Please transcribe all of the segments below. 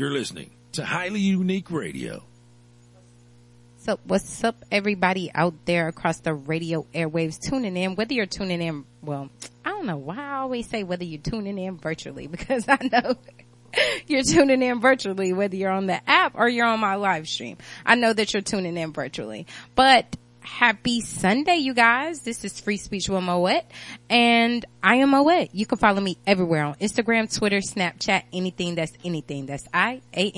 You're listening to Highly Unique Radio. So what's up everybody out there across the radio airwaves tuning in, whether you're tuning in, well, I don't know why I always say whether you're tuning in virtually because I know you're tuning in virtually, whether you're on the app or you're on my live stream. I know that you're tuning in virtually, but happy Sunday, you guys. This is Free Speech with Moett and I am Moett. You can follow me everywhere on Instagram, Twitter, Snapchat, anything that's anything. That's I-A-M-M-O-E-T-T.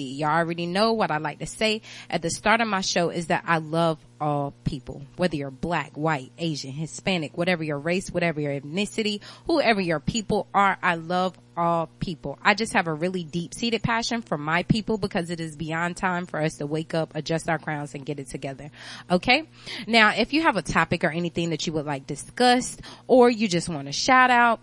Y'all already know what I like to say at the start of my show is that I love all people, whether you're black, white, Asian, Hispanic, whatever your race, whatever your ethnicity, whoever your people are, I love all people. I just have a really deep seated passion for my people because it is beyond time for us to wake up, adjust our crowns and get it together. Okay. Now, if you have a topic or anything that you would like discussed or you just want to shout out,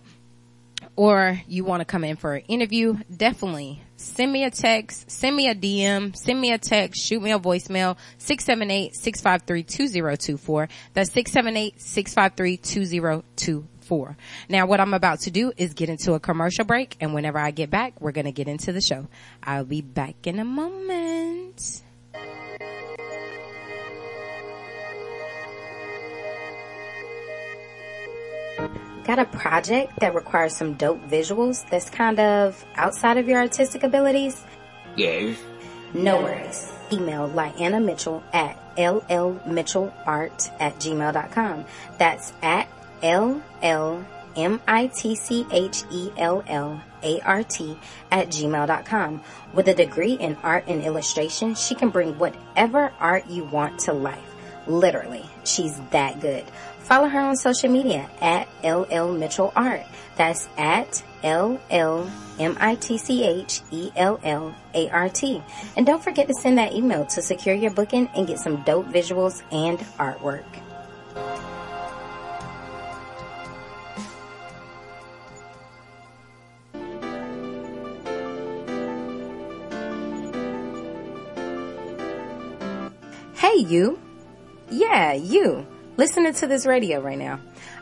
or you want to come in for an interview, definitely send me a text, send me a DM, send me a text, shoot me a voicemail, 678-653-2024. That's 678-653-2024. Now what I'm about to do is get into a commercial break and whenever I get back, we're going to get into the show. I'll be back in a moment. Got a project that requires some dope visuals that's kind of outside of your artistic abilities? Yes. No worries. Email Lyanna Mitchell at llmitchellart at gmail.com. That's at L-L-M-I-T-C-H-E-L-L-A-R-T at gmail.com. With a degree in art and illustration, she can bring whatever art you want to life. Literally, she's that good. Follow her on social media at LL Mitchell Art. That's at L L M I T C H E L L A R T. And don't forget to send that email to secure your booking and get some dope visuals and artwork. Hey you. Yeah, you. Listening to this radio right now.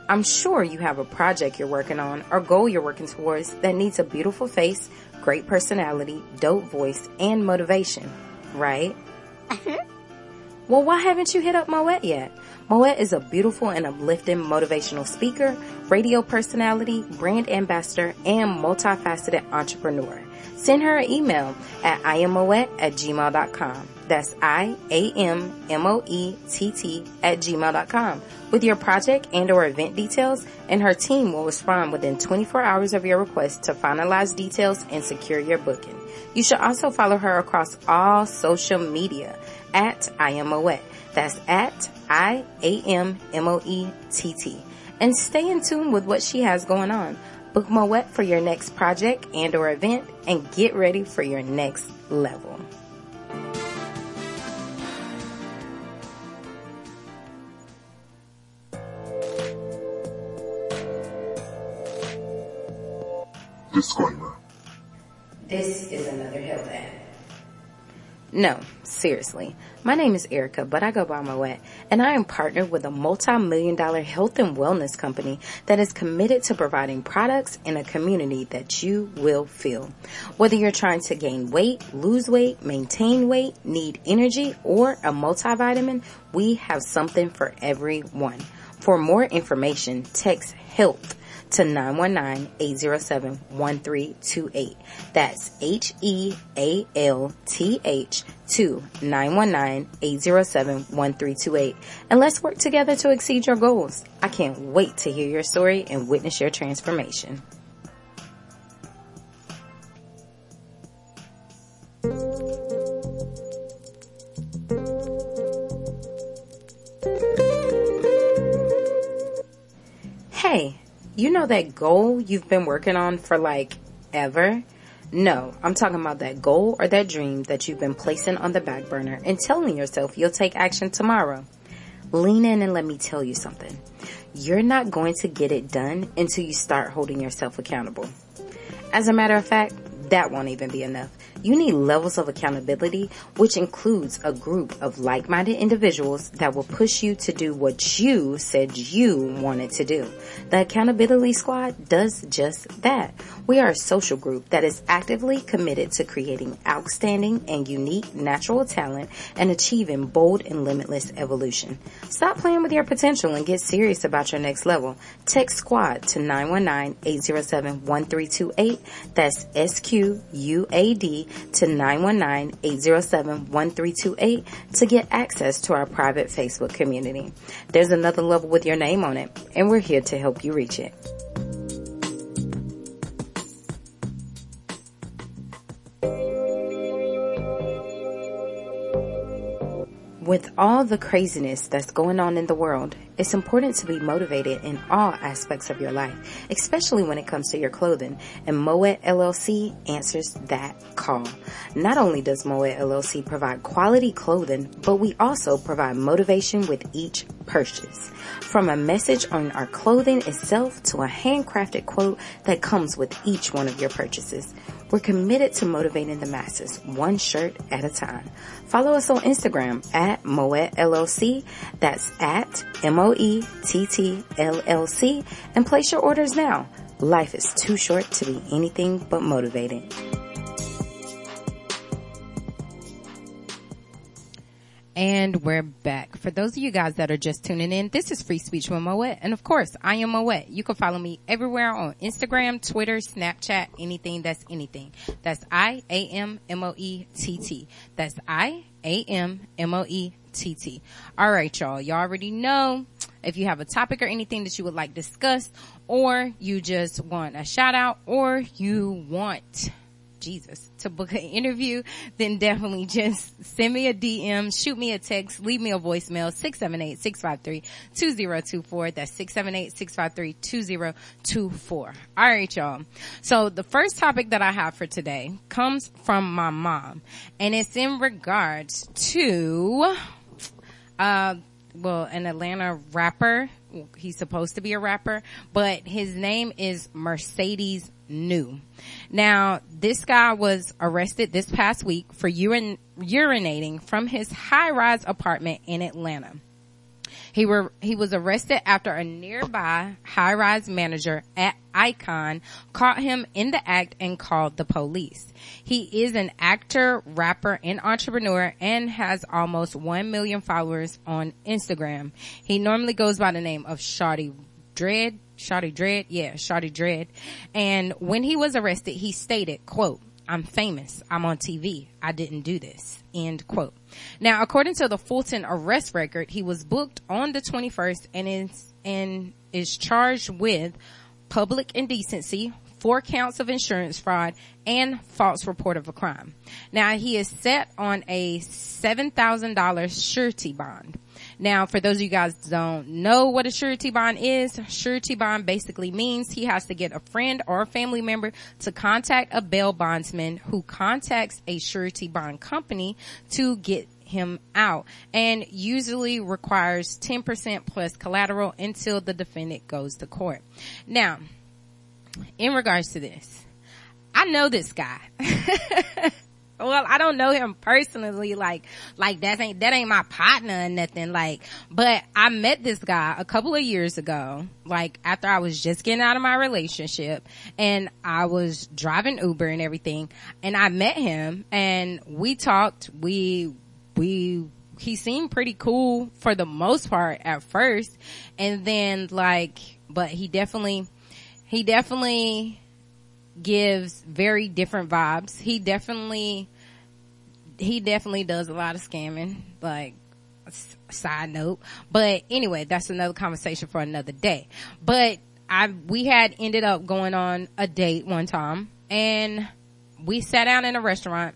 I'm sure you have a project you're working on or goal you're working towards that needs a beautiful face, great personality, dope voice, and motivation, right? Mm-hmm. well, why haven't you hit up Moett yet? Moett is a beautiful and uplifting motivational speaker, radio personality, brand ambassador, and multifaceted entrepreneur. Send her an email at iammoett at gmail.com. That's I-A-M-M-O-E-T-T at gmail.com with your project and or event details and her team will respond within 24 hours of your request to finalize details and secure your booking. You should also follow her across all social media at I am Moett. That's at I-A-M-M-O-E-T-T. And stay in tune with what she has going on. Book Moett for your next project and or event and get ready for your next level. Disclaimer. This is another health ad. No, seriously. My name is Erica, but I go by Moett, and I am partnered with a multi-million dollar health and wellness company that is committed to providing products in a community that you will feel. Whether you're trying to gain weight, lose weight, maintain weight, need energy, or a multivitamin, we have something for everyone. For more information, text HEALTH to 919-807-1328. That's H-E-A-L-T-H to 919-807-1328. And let's work together to exceed your goals. I can't wait to hear your story and witness your transformation. You know that goal you've been working on for like ever? No, I'm talking about that goal or that dream that you've been placing on the back burner and telling yourself you'll take action tomorrow. Lean in and let me tell you something. You're not going to get it done until you start holding yourself accountable. As a matter of fact, that won't even be enough. You need levels of accountability, which includes a group of like-minded individuals that will push you to do what you said you wanted to do. The Accountability Squad does just that. We are a social group that is actively committed to creating outstanding and unique natural talent and achieving bold and limitless evolution. Stop playing with your potential and get serious about your next level. Text SQUAD to 919-807-1328. That's S-Q-U-A-D to 919-807-1328 to get access to our private Facebook community. There's another level with your name on it, and we're here to help you reach it. With all the craziness that's going on in the world, it's important to be motivated in all aspects of your life, especially when it comes to your clothing. And Moett LLC answers that call. Not only does Moett LLC provide quality clothing, but we also provide motivation with each purchase. From a message on our clothing itself to a handcrafted quote that comes with each one of your purchases. We're committed to motivating the masses, one shirt at a time. Follow us on Instagram at Moett LLC. That's at M-O-E-T-T-L-L-C and place your orders now. Life is too short to be anything but motivated. And we're back. For those of you guys that are just tuning in, this is Free Speech with Moett. And of course, I am Moett. You can follow me everywhere on Instagram, Twitter, Snapchat, anything that's anything. That's I-A-M-M-O-E-T-T. That's I-A-M-M-O-E-T-T. Alright y'all, Y'all already know if you have a topic or anything that you would like discussed or you just want a shout out or you want Jesus to book an interview, then definitely just send me a DM, shoot me a text, leave me a voicemail, 678-653-2024. That's 678-653-2024. Alright y'all. So the first topic that I have for today comes from my mom and it's in regards to, uh, well, an Atlanta rapper. He's supposed to be a rapper, but his name is Mercedes New. Now, this guy was arrested this past week for urin- urinating from his high-rise apartment in Atlanta. He were, he was arrested after a nearby high-rise manager at Icon caught him in the act and called the police. He is an actor, rapper, and entrepreneur and has almost 1 million followers on Instagram. He normally goes by the name of Shawty Dread, Shawty Dread, yeah, Shawty Dread. And when he was arrested, he stated, quote, I'm famous. I'm on TV. I didn't do this. End quote. Now, according to the Fulton arrest record, he was booked on the 21st and is, and is charged with public indecency, four counts of insurance fraud, and false report of a crime. Now, he is set on a $7,000 surety bond. Now, for those of you guys don't know what a surety bond is, surety bond basically means he has to get a friend or a family member to contact a bail bondsman who contacts a surety bond company to get him out and usually requires 10% plus collateral until the defendant goes to court. Now, in regards to this, I know this guy. well, I don't know him personally, like, like that ain't, that ain't my partner or nothing, like, but I met this guy a couple of years ago, like after I was just getting out of my relationship and I was driving Uber and everything and I met him and we talked, we, we, he seemed pretty cool for the most part at first and then like, but he definitely, he definitely gives very different vibes. He definitely, he definitely does a lot of scamming, like, side note. But anyway, that's another conversation for another day. But I, we had ended up going on a date one time and we sat down in a restaurant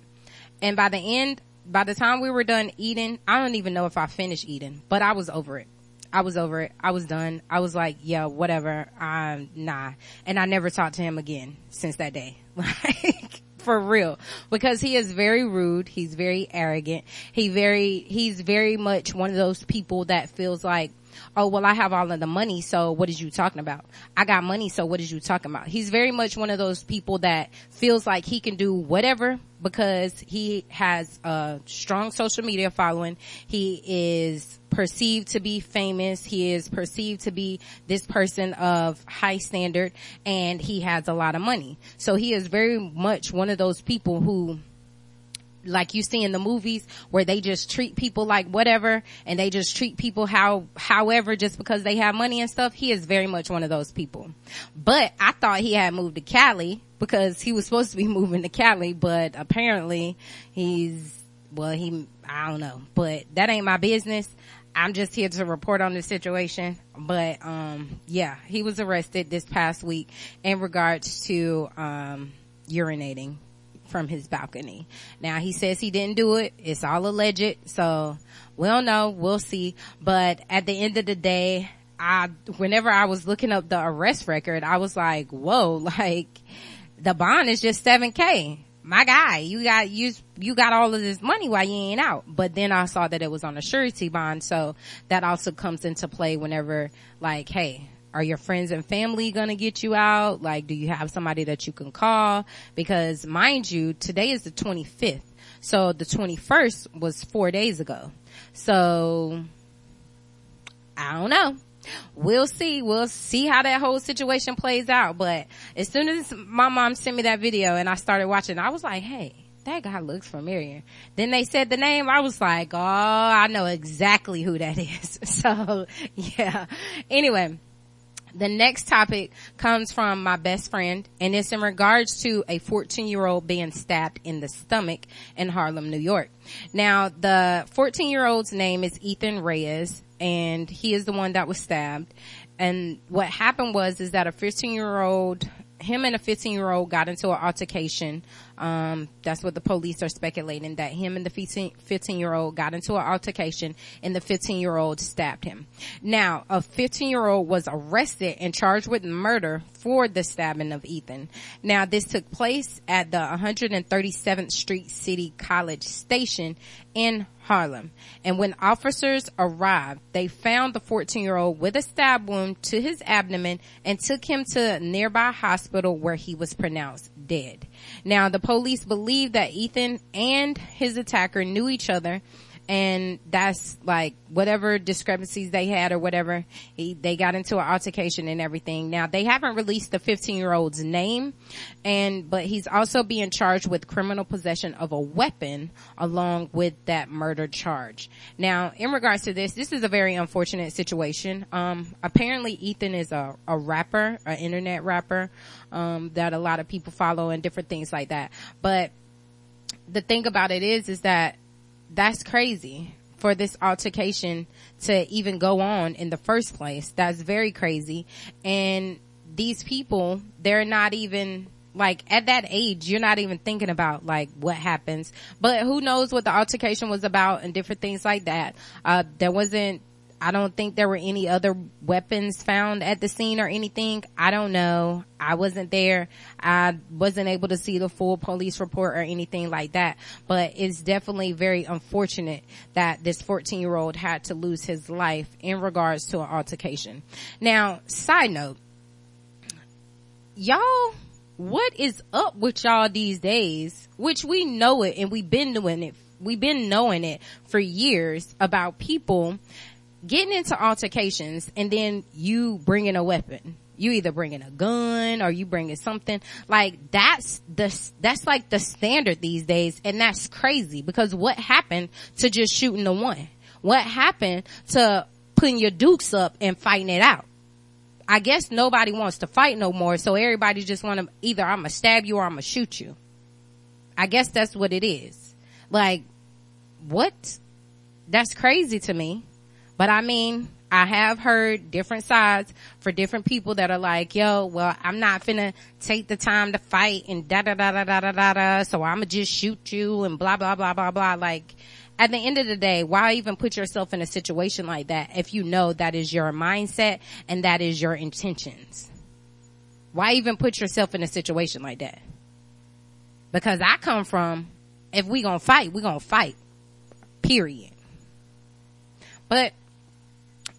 and by the end, by the time we were done eating, I don't even know if I finished eating, but I was over it. I was over it. I was done. I was like, yeah, whatever. I'm nah. And I never talked to him again since that day. Like, for real. Because he is very rude. He's very arrogant. He very, he's very much one of those people that feels like oh, well, I have all of the money. So what is you talking about? I got money. So what is you talking about? He's very much one of those people that feels like he can do whatever because he has a strong social media following. He is perceived to be famous. He is perceived to be this person of high standard and he has a lot of money. So he is very much one of those people who like you see in the movies where they just treat people like whatever and they just treat people how however just because they have money and stuff he is very much one of those people. But i thought he had moved to cali because he was supposed to be moving to cali but apparently he's well he i don't know. But that ain't my business. I'm just here to report on the situation. But um yeah he was arrested this past week in regards to um urinating from his balcony. Now he says he didn't do it. It's all alleged. So we don't know. We'll see. But at the end of the day, I, whenever I was looking up the arrest record, I was like, whoa, like the bond is just 7k. My guy, you got, you, you got all of this money while you ain't out. But then I saw that it was on a surety bond. So that also comes into play whenever like, hey, are your friends and family gonna get you out? Like, do you have somebody that you can call? Because mind you, today is the 25th. So the 21st was four days ago. So, I don't know. We'll see. We'll see how that whole situation plays out. But as soon as my mom sent me that video and I started watching, I was like, hey, that guy looks familiar. Then they said the name. I was like, oh, I know exactly who that is. So yeah. Anyway, the next topic comes from my best friend and it's in regards to a 14 year old being stabbed in the stomach in Harlem, New York. Now the 14 year old's name is Ethan Reyes and he is the one that was stabbed. And what happened was is that a 15 year old him and a 15 year old got into an altercation. Um, that's what the police are speculating that him and the 15 year old got into an altercation and the 15 year old stabbed him. Now, a 15 year old was arrested and charged with murder for the stabbing of Ethan. Now, this took place at the 137th Street City College station in Harlem. And when officers arrived, they found the 14 year old with a stab wound to his abdomen and took him to a nearby hospital where he was pronounced dead. Now the police believe that Ethan and his attacker knew each other and that's like whatever discrepancies they had or whatever he, they got into an altercation and everything. Now they haven't released the 15 year old's name and but he's also being charged with criminal possession of a weapon along with that murder charge. Now in regards to this this is a very unfortunate situation. Um apparently ethan is a, a rapper an internet rapper um that a lot of people follow and different things like that. But the thing about it is is that that's crazy for this altercation to even go on in the first place. That's very crazy. And these people, they're not even like at that age, you're not even thinking about like what happens, but who knows what the altercation was about and different things like that. Uh, there wasn't I don't think there were any other weapons found at the scene or anything. I don't know. I wasn't there. I wasn't able to see the full police report or anything like that. But it's definitely very unfortunate that this 14 year old had to lose his life in regards to an altercation. Now, side note, y'all, what is up with y'all these days? Which we know it and we've been doing it. We've been knowing it for years about people getting into altercations and then you bringing a weapon. You either bringing a gun or you bringing something like that's the, that's like the standard these days. And that's crazy because what happened to just shooting the one? What happened to putting your dukes up and fighting it out? I guess nobody wants to fight no more. So everybody just want to either I'm gonna stab you or I'm gonna shoot you. I guess that's what it is. Like, what? That's crazy to me. But I mean, I have heard different sides for different people that are like, yo, well, I'm not finna take the time to fight and da da da da da da da so I'ma just shoot you and blah blah blah blah blah. Like, at the end of the day, why even put yourself in a situation like that if you know that is your mindset and that is your intentions? Why even put yourself in a situation like that? Because I come from, if we gonna fight, we gonna fight. Period. But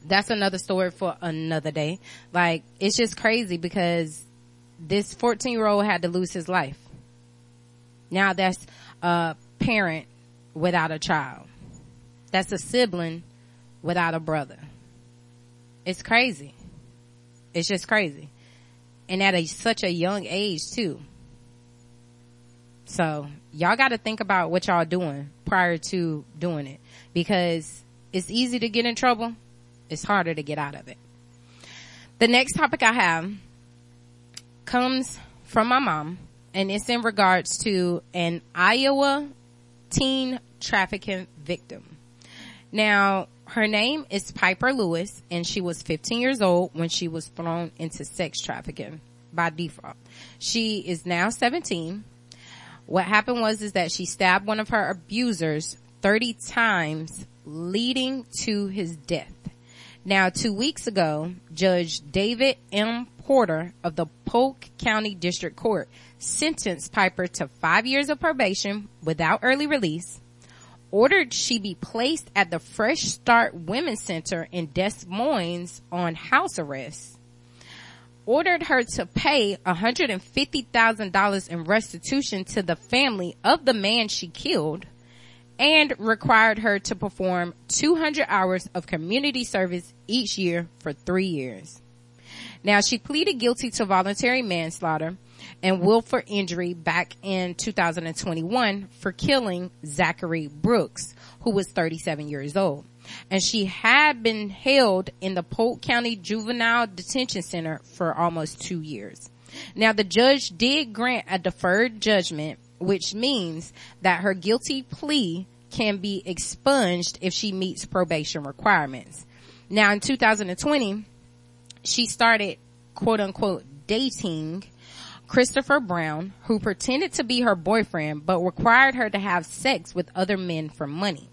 that's another story for another day. Like, it's just crazy because this 14 year old had to lose his life. Now that's a parent without a child. That's a sibling without a brother. It's crazy. It's just crazy. And at a, such a young age too. So y'all gotta think about what y'all doing prior to doing it because it's easy to get in trouble. It's harder to get out of it. The next topic I have comes from my mom and it's in regards to an Iowa teen trafficking victim. Now, her name is Pieper Lewis and she was 15 years old when she was thrown into sex trafficking by default. She is now 17. What happened was is that she stabbed one of her abusers 30 times leading to his death. Now, two weeks ago, Judge David M. Porter of the Polk County District Court sentenced Pieper to five years of probation without early release, ordered she be placed at the Fresh Start Women's Center in Des Moines on house arrest, ordered her to pay $150,000 in restitution to the family of the man she killed, and required her to perform 200 hours of community service each year for three years. Now she pleaded guilty to voluntary manslaughter and willful injury back in 2021 for killing Zachary Brooks, who was 37 years old. And she had been held in the Polk County Juvenile Detention Center for almost two years. Now the judge did grant a deferred judgment, which means that her guilty plea can be expunged if she meets probation requirements. Now in 2020, she started quote unquote dating Christopher Brown, who pretended to be her boyfriend but required her to have sex with other men for money.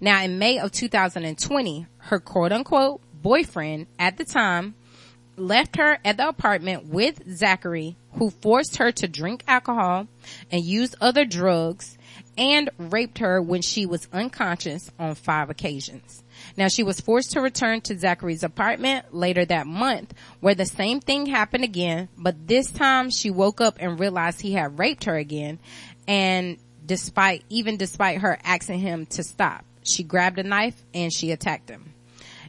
Now in May of 2020, her quote unquote boyfriend at the time left her at the apartment with Zachary, who forced her to drink alcohol and use other drugs and raped her when she was unconscious on five occasions. Now she was forced to return to Zachary's apartment later that month where the same thing happened again, but this time she woke up and realized he had raped her again and despite, even despite her asking him to stop, she grabbed a knife and she attacked him.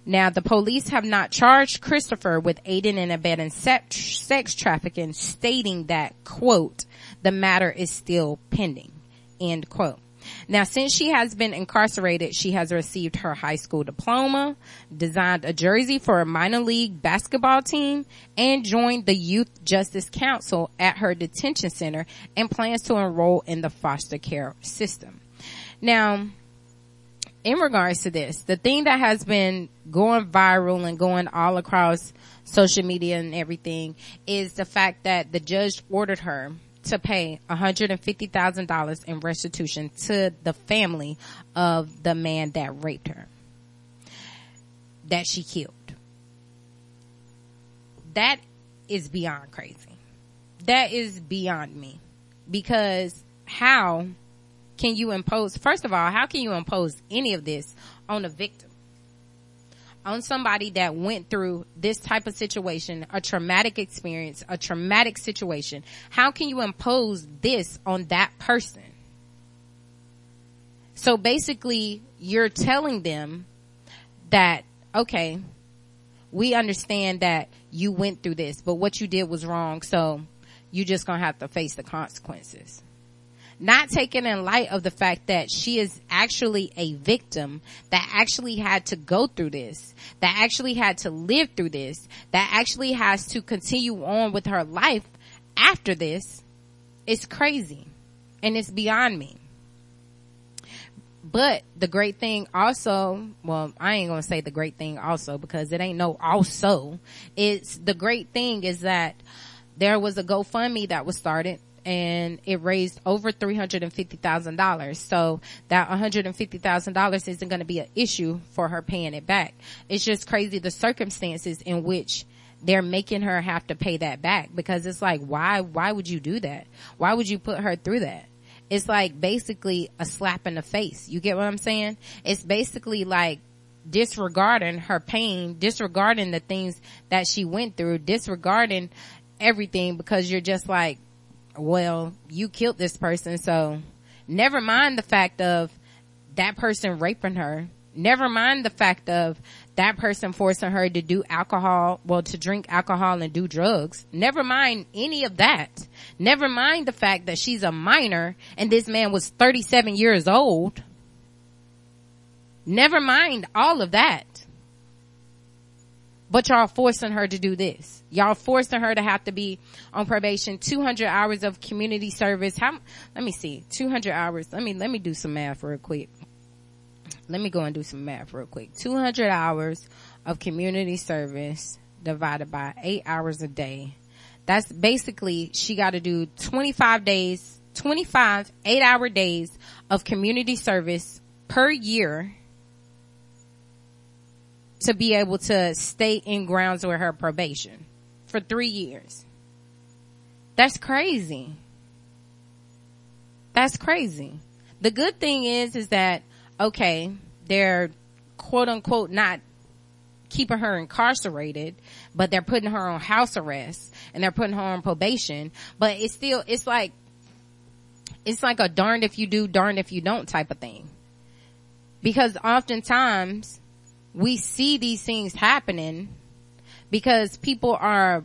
Now the police have not charged Christopher with aiding and abetting sex trafficking stating that quote, the matter is still pending, end quote. Now, since she has been incarcerated, she has received her high school diploma, designed a jersey for a minor league basketball team, and joined the Youth Justice Council at her detention center and plans to enroll in the foster care system. Now, in regards to this, the thing that has been going viral and going all across social media and everything is the fact that the judge ordered her to pay $150,000 in restitution to the family of the man that raped her, that she killed. That is beyond crazy. That is beyond me because how can you impose, first of all, how can you impose any of this on a victim? on somebody that went through this type of situation, a traumatic experience, a traumatic situation, how can you impose this on that person? So basically, you're telling them that, okay, we understand that you went through this, but what you did was wrong, so you're just gonna have to face the consequences not taken in light of the fact that she is actually a victim that actually had to go through this, that actually had to live through this, that actually has to continue on with her life after this. It's crazy and it's beyond me. But the great thing also, well, I ain't gonna say the great thing also because it ain't no also. It's the great thing is that there was a GoFundMe that was started and it raised over $350,000. So that $150,000 isn't going to be an issue for her paying it back. It's just crazy the circumstances in which they're making her have to pay that back because it's like, why, why would you do that? Why would you put her through that? It's like basically a slap in the face. You get what I'm saying? It's basically like disregarding her pain, disregarding the things that she went through, disregarding everything because you're just like, well, you killed this person. So never mind the fact of that person raping her. Never mind the fact of that person forcing her to do alcohol, well, to drink alcohol and do drugs. Never mind any of that. Never mind the fact that she's a minor and this man was 37 years old. Never mind all of that. But y'all forcing her to do this. Y'all forcing her to have to be on probation, 200 hours of community service. How, let me see, 200 hours. Let me, let me do some math real quick. Let me go and do some math real quick. 200 hours of community service divided by eight hours a day. That's basically, she got to do 25 days, 25 eight hour days of community service per year to be able to stay in grounds with her probation for three years. That's crazy. That's crazy. The good thing is, is that, okay, they're quote unquote not keeping her incarcerated, but they're putting her on house arrest and they're putting her on probation, but it's still, it's like, it's like a darned if you do, darned if you don't type of thing. Because oftentimes we see these things happening because people are,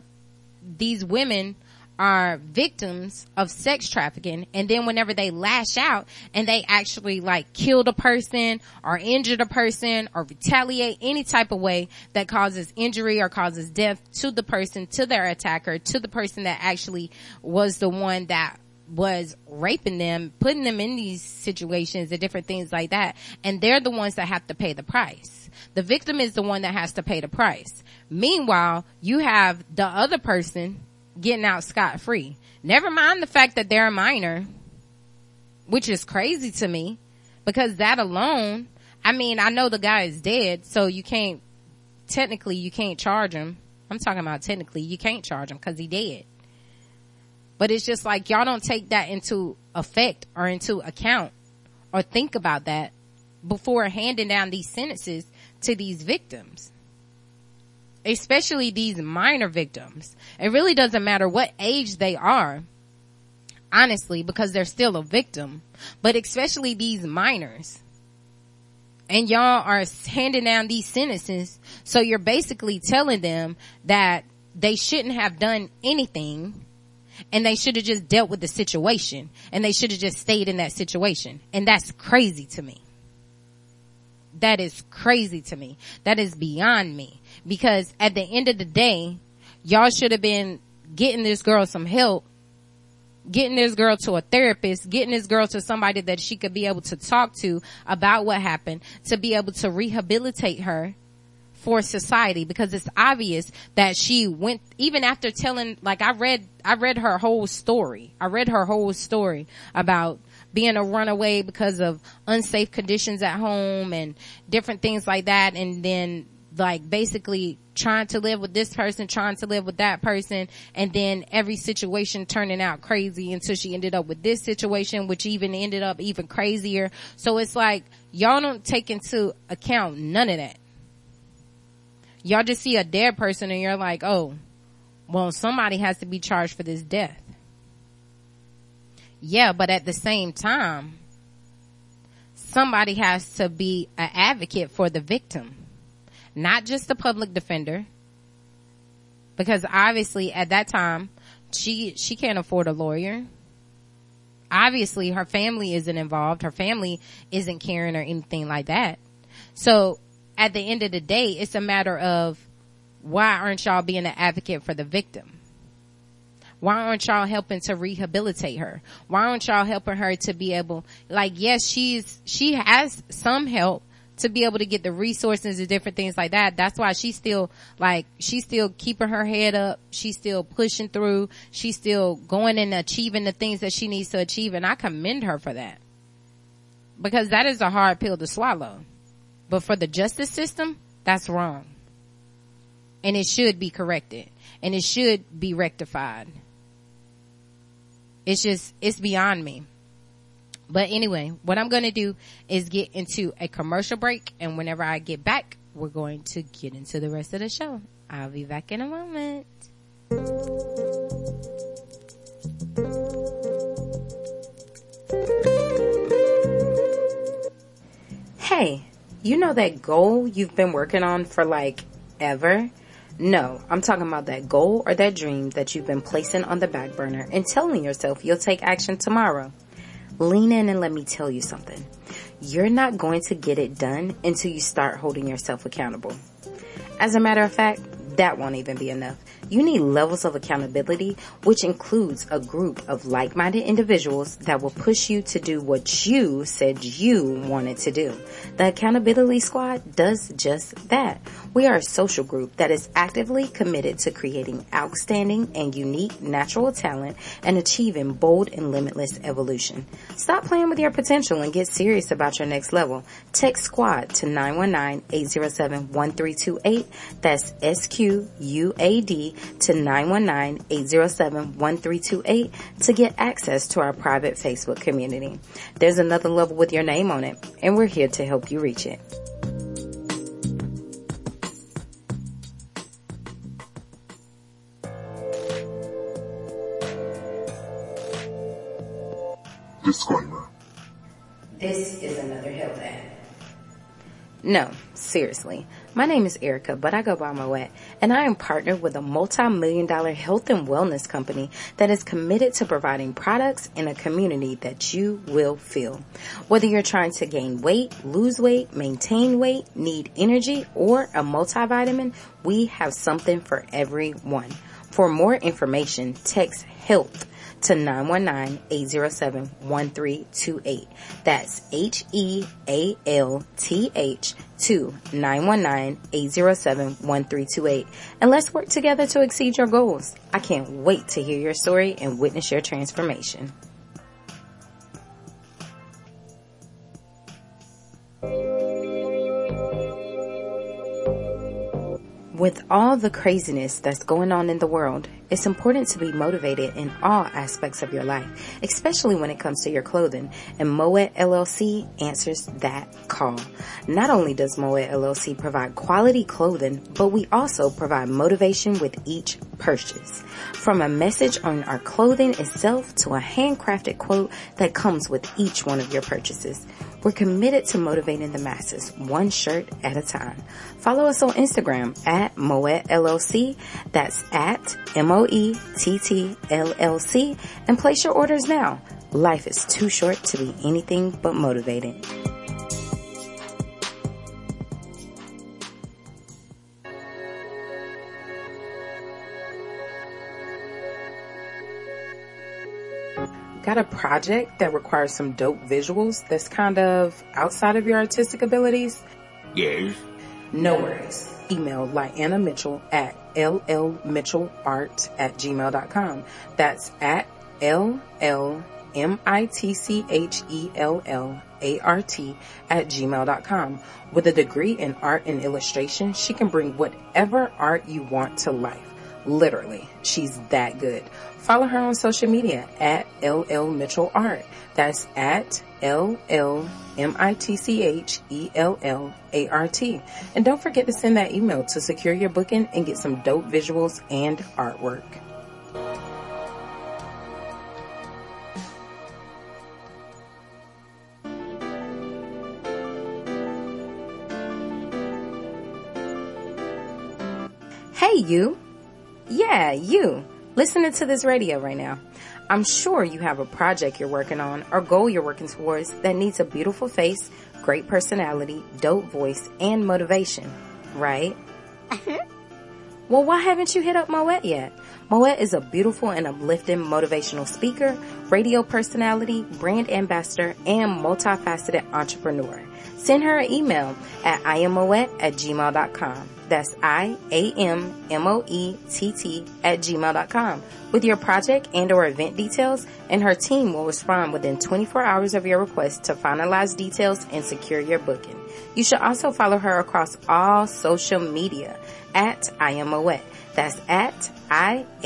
these women are victims of sex trafficking and then whenever they lash out and they actually like kill a person or injure a person or retaliate any type of way that causes injury or causes death to the person, to their attacker, to the person that actually was the one that was raping them, putting them in these situations and different things like that. And they're the ones that have to pay the price. The victim is the one that has to pay the price. Meanwhile, you have the other person getting out scot free. Never mind the fact that they're a minor, which is crazy to me because that alone, I mean, I know the guy is dead, so you can't, technically you can't charge him. I'm talking about technically you can't charge him because he dead. But it's just like y'all don't take that into effect or into account or think about that before handing down these sentences to these victims. Especially these minor victims. It really doesn't matter what age they are. Honestly, because they're still a victim. But especially these minors. And y'all are handing down these sentences. So you're basically telling them that they shouldn't have done anything and they should have just dealt with the situation and they should have just stayed in that situation. And that's crazy to me. That is crazy to me. That is beyond me because at the end of the day, y'all should have been getting this girl some help, getting this girl to a therapist, getting this girl to somebody that she could be able to talk to about what happened, to be able to rehabilitate her for society because it's obvious that she went even after telling like I read I read her whole story. I read her whole story about being a runaway because of unsafe conditions at home and different things like that and then like basically trying to live with this person, trying to live with that person, and then every situation turning out crazy until she ended up with this situation, which even ended up even crazier. So it's like, y'all don't take into account none of that y'all just see a dead person and you're like, oh, well, somebody has to be charged for this death. Yeah, but at the same time, somebody has to be an advocate for the victim, not just the public defender. Because obviously at that time, she, she can't afford a lawyer. Obviously her family isn't involved. Her family isn't caring or anything like that. So at the end of the day, it's a matter of why aren't y'all being an advocate for the victim? Why aren't y'all helping to rehabilitate her? Why aren't y'all helping her to be able, like, yes, she's, she has some help to be able to get the resources and different things like that. That's why she's still, like, she's still keeping her head up. She's still pushing through. She's still going and achieving the things that she needs to achieve. And I commend her for that. Because that is a hard pill to swallow. But for the justice system, that's wrong. And it should be corrected. And it should be rectified. It's just, it's beyond me. But anyway, what I'm going to do is get into a commercial break. And whenever I get back, we're going to get into the rest of the show. I'll be back in a moment. Hey, you know that goal you've been working on for like ever? No, I'm talking about that goal or that dream that you've been placing on the back burner and telling yourself you'll take action tomorrow. Lean in and let me tell you something. You're not going to get it done until you start holding yourself accountable. As a matter of fact, that won't even be enough. You need levels of accountability, which includes a group of like-minded individuals that will push you to do what you said you wanted to do. The Accountability Squad does just that. We are a social group that is actively committed to creating outstanding and unique natural talent and achieving bold and limitless evolution. Stop playing with your potential and get serious about your next level. Text SQUAD to 919-807-1328. That's S-Q-U-A-D to 919-807-1328 to get access to our private Facebook community. There's another level with your name on it, and we're here to help you reach it. Disclaimer. This is another health ad. No, seriously. My name is Erica, but I go by Moett, and I am partnered with a multi-million dollar health and wellness company that is committed to providing products in a community that you will feel. Whether you're trying to gain weight, lose weight, maintain weight, need energy, or a multivitamin, we have something for everyone. For more information, text HEALTH to 919-807-1328. That's H-E-A-L-T-H to 919-807-1328. And let's work together to exceed your goals. I can't wait to hear your story and witness your transformation. With all the craziness that's going on in the world, it's important to be motivated in all aspects of your life, especially when it comes to your clothing. And Moett LLC answers that call. Not only does Moett LLC provide quality clothing, but we also provide motivation with each purchase. From a message on our clothing itself to a handcrafted quote that comes with each one of your purchases. We're committed to motivating the masses, one shirt at a time. Follow us on Instagram at Moett LLC. That's at M-O-E-T-T-L-L-C and place your orders now. Life is too short to be anything but motivated. Got a project that requires some dope visuals that's kind of outside of your artistic abilities? Yes. No worries. Email Lyanna Mitchell at llmitchellart at gmail.com. That's at L-L-M-I-T-C-H-E-L-L-A-R-T at gmail.com. With a degree in art and illustration, she can bring whatever art you want to life. Literally, she's that good. Follow her on social media at LL Mitchell Art. That's at L L M I T C H E L L A R T. And don't forget to send that email to secure your booking and get some dope visuals and artwork. Hey you. Yeah, you. Listening to this radio right now. I'm sure you have a project you're working on or goal you're working towards that needs a beautiful face, great personality, dope voice, and motivation, right? Mm-hmm. well, why haven't you hit up Moett yet? Moett is a beautiful and uplifting motivational speaker, radio personality, brand ambassador, and multifaceted entrepreneur. Send her an email at iammoett at gmail.com. That's I-A-M-M-O-E-T-T at gmail.com with your project and or event details and her team will respond within 24 hours of your request to finalize details and secure your booking. You should also follow her across all social media at I am Moett. That's at I-A-M-M-O-E-T-T.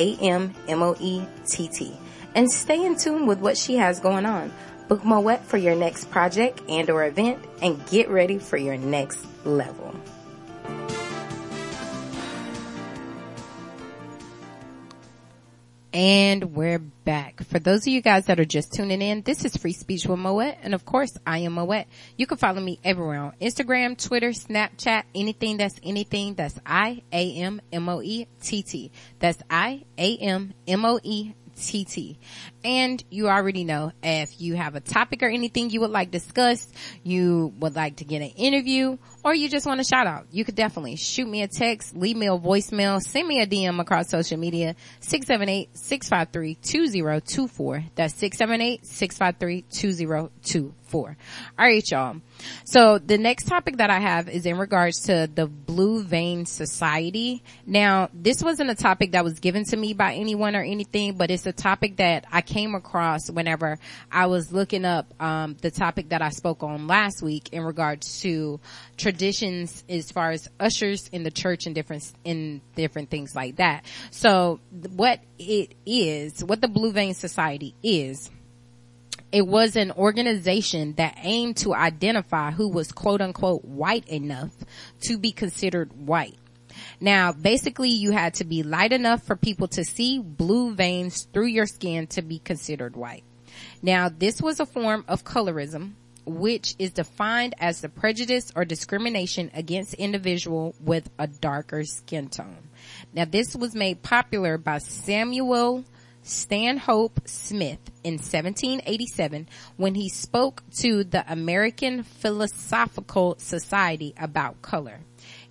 And stay in tune with what she has going on. Book Moett for your next project and or event and get ready for your next level. And we're back. For those of you guys that are just tuning in, this is Free Speech with Moett, and of course, I am Moett. You can follow me everywhere on Instagram, Twitter, Snapchat, anything that's anything. That's I A M M O E T T. That's I A M M O E TT. And you already know if you have a topic or anything you would like discussed, you would like to get an interview, or you just want a shout out, you could definitely shoot me a text, leave me a voicemail, send me a DM across social media, 678-653-2024. That's 678-653-2024. All right, y'all. So the next topic that I have is in regards to the Blue Vein Society. Now, this wasn't a topic that was given to me by anyone or anything, but it's a topic that I came across whenever I was looking up um, the topic that I spoke on last week in regards to traditions as far as ushers in the church and different in different things like that. So what it is, what the Blue Vein Society is it was an organization that aimed to identify who was quote unquote white enough to be considered white. Now, basically you had to be light enough for people to see blue veins through your skin to be considered white. Now, this was a form of colorism, which is defined as the prejudice or discrimination against individual with a darker skin tone. Now, this was made popular by Samuel Stanhope Smith in 1787 when he spoke to the American Philosophical Society about color.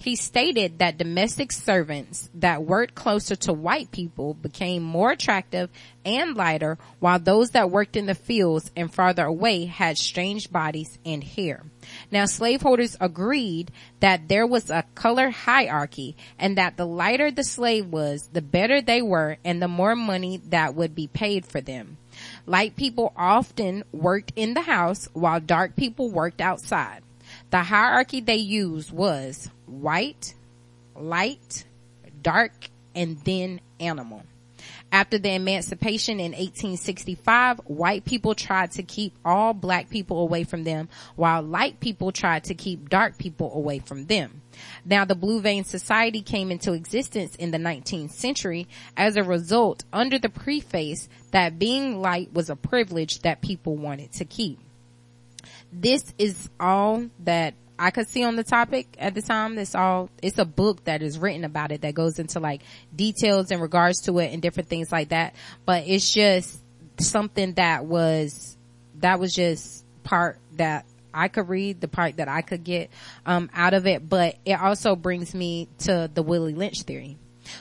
He stated that domestic servants that worked closer to white people became more attractive and lighter while those that worked in the fields and farther away had strange bodies and hair. Now slaveholders agreed that there was a color hierarchy and that the lighter the slave was, the better they were and the more money that would be paid for them. Light people often worked in the house while dark people worked outside. The hierarchy they used was white, light, dark, and then animal. After the emancipation in 1865, white people tried to keep all black people away from them, while light people tried to keep dark people away from them. Now the Blue Vein Society came into existence in the 19th century as a result under the preface that being light was a privilege that people wanted to keep. This is all that I could see on the topic at the time. It's all, it's a book that is written about it that goes into like details in regards to it and different things like that. But it's just something that was, that was just part that I could read, the part that I could get, um, out of it. But it also brings me to the Willie Lynch theory,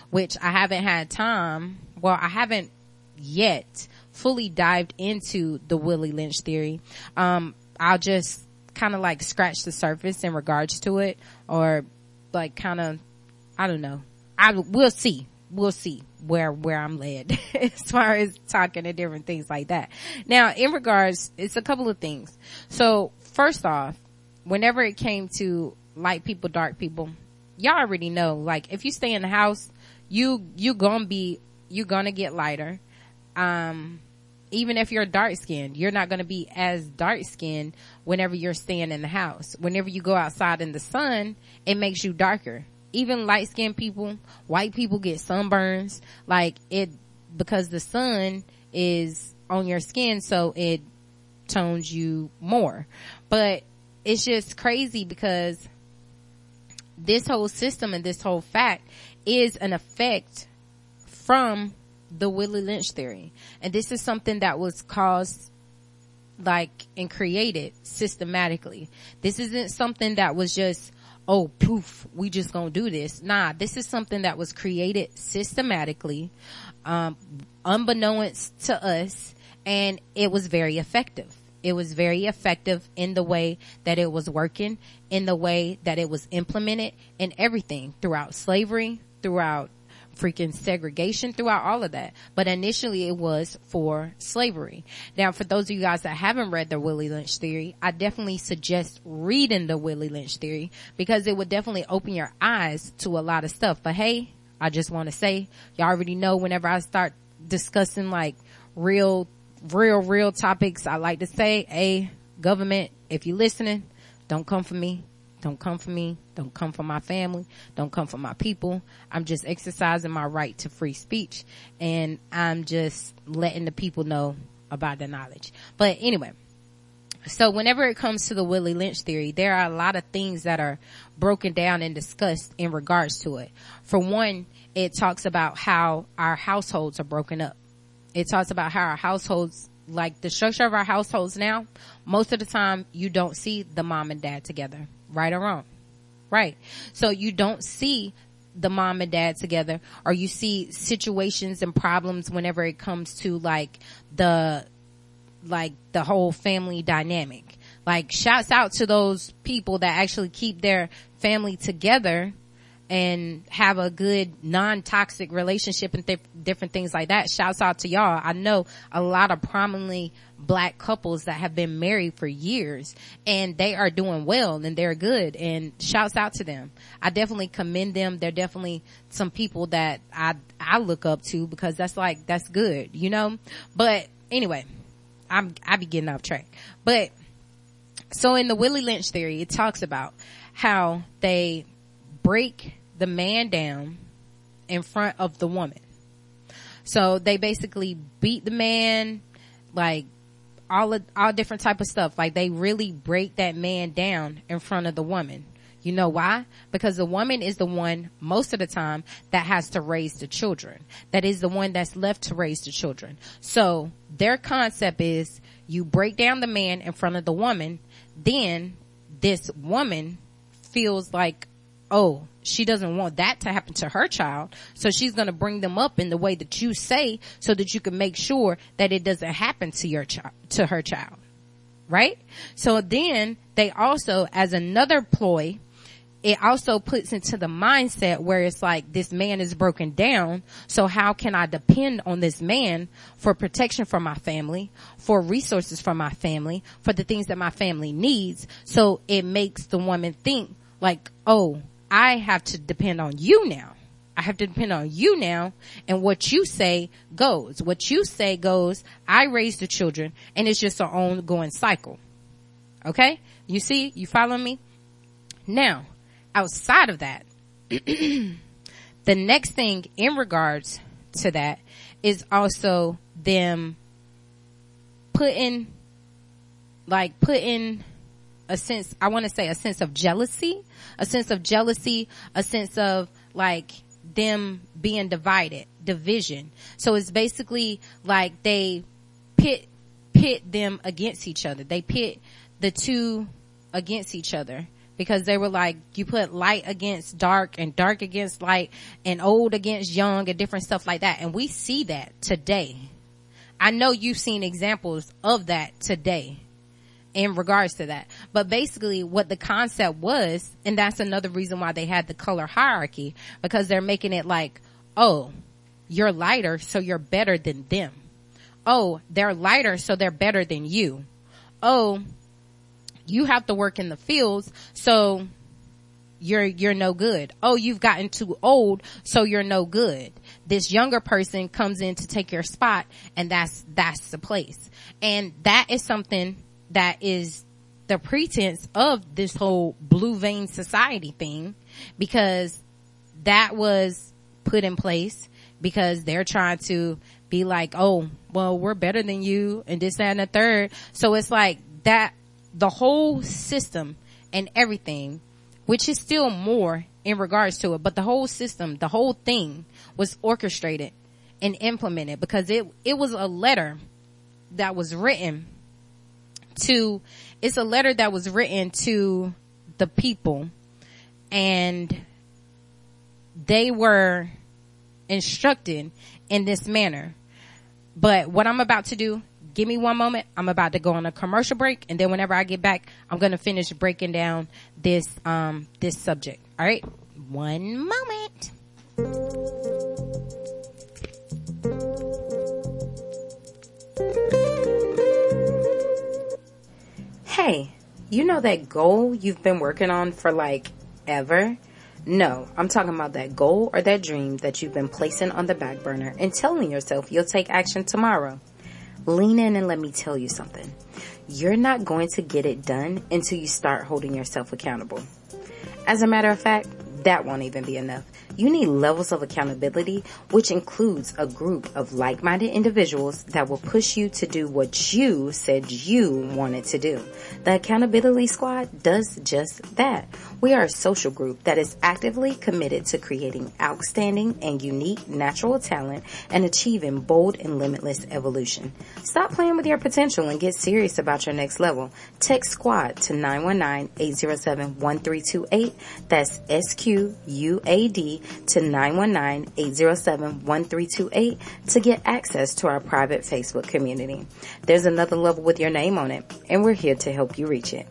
which I haven't had time. Well, I haven't yet fully dived into the Willie Lynch theory. Um, I'll just kind of like scratch the surface in regards to it or like kind of, I don't know. I, we'll see. We'll see where, where I'm led as far as talking to different things like that. Now, in regards, it's a couple of things. So first off, whenever it came to light people, dark people, y'all already know, like if you stay in the house, you, you gonna be, you gonna get lighter. Um, even if you're dark skinned, you're not going to be as dark skinned whenever you're staying in the house. Whenever you go outside in the sun, it makes you darker. Even light skinned people, white people get sunburns, like it, because the sun is on your skin, so it tones you more. But it's just crazy because this whole system and this whole fact is an effect from the Willie Lynch theory. And this is something that was caused like and created systematically. This isn't something that was just, oh poof, we just gonna do this. Nah, this is something that was created systematically, um, unbeknownst to us, and it was very effective. It was very effective in the way that it was working, in the way that it was implemented, in everything throughout slavery, throughout freaking segregation throughout all of that. But initially it was for slavery. Now for those of you guys that haven't read the Willie Lynch theory, I definitely suggest reading the Willie Lynch theory because it would definitely open your eyes to a lot of stuff. But hey, I just want to say, y'all already know whenever I start discussing like real real, real topics. I like to say, a government, if you're listening, don't come for me. Don't come for me. Don't come for my family. Don't come for my people. I'm just exercising my right to free speech and I'm just letting the people know about the knowledge. But anyway, so whenever it comes to the Willie Lynch theory, there are a lot of things that are broken down and discussed in regards to it. For one, it talks about how our households are broken up. It talks about how our households, like the structure of our households now, most of the time you don't see the mom and dad together, right or wrong. Right. So you don't see the mom and dad together or you see situations and problems whenever it comes to like the like the whole family dynamic. Like shouts out to those people that actually keep their family together and have a good non-toxic relationship and th- different things like that. Shouts out to y'all. I know a lot of prominently black couples that have been married for years and they are doing well and they're good and shouts out to them. I definitely commend them. They're definitely some people that I, I look up to because that's like, that's good, you know? But anyway, I'm, I be getting off track. But, so in the Willie Lynch theory, it talks about how they break the man down in front of the woman. So they basically beat the man, like all of, all different type of stuff. Like they really break that man down in front of the woman. You know why? Because the woman is the one most of the time that has to raise the children. That is the one that's left to raise the children. So their concept is you break down the man in front of the woman, then this woman feels like, oh, she doesn't want that to happen to her child. So she's going to bring them up in the way that you say so that you can make sure that it doesn't happen to your child, to her child. Right? So then they also, as another ploy, it also puts into the mindset where it's like this man is broken down. So how can I depend on this man for protection for my family, for resources for my family, for the things that my family needs? So it makes the woman think like, oh, I have to depend on you now. I have to depend on you now and what you say goes. What you say goes, I raise the children and it's just an ongoing cycle. Okay? You see? You follow me? Now, outside of that, the next thing in regards to that is also them putting, like putting a sense, I want to say a sense of jealousy, a sense of jealousy, a sense of like them being divided, division. So it's basically like they pit, pit them against each other. They pit the two against each other because they were like, you put light against dark and dark against light and old against young and different stuff like that. And we see that today. I know you've seen examples of that today in regards to that. But basically what the concept was, and that's another reason why they had the color hierarchy, because they're making it like, oh, you're lighter, so you're better than them. Oh, they're lighter, so they're better than you. Oh, you have to work in the fields, so you're, you're no good. Oh, you've gotten too old, so you're no good. This younger person comes in to take your spot and that's, that's the place. And that is something that is the pretense of this whole blue vein society thing because that was put in place because they're trying to be like, oh, well, we're better than you and this, that, and the third. So it's like that, the whole system and everything, which is still more in regards to it, but the whole system, the whole thing was orchestrated and implemented because it, it was a letter that was written to, it's a letter that was written to the people and they were instructed in this manner. But what I'm about to do, give me one moment. I'm about to go on a commercial break and then whenever I get back, I'm going to finish breaking down this, um, this subject. All right. One moment. You know that goal you've been working on for like ever? No, I'm talking about that goal or that dream that you've been placing on the back burner and telling yourself you'll take action tomorrow. Lean in and let me tell you something. You're not going to get it done until you start holding yourself accountable. As a matter of fact, that won't even be enough. You need levels of accountability, which includes a group of like-minded individuals that will push you to do what you said you wanted to do. The Accountability Squad does just that. We are a social group that is actively committed to creating outstanding and unique natural talent and achieving bold and limitless evolution. Stop playing with your potential and get serious about your next level. Text SQUAD to 919-807-1328. That's S-Q-U-A-D to 919-807-1328 to get access to our private Facebook community. There's another level with your name on it, and we're here to help you reach it.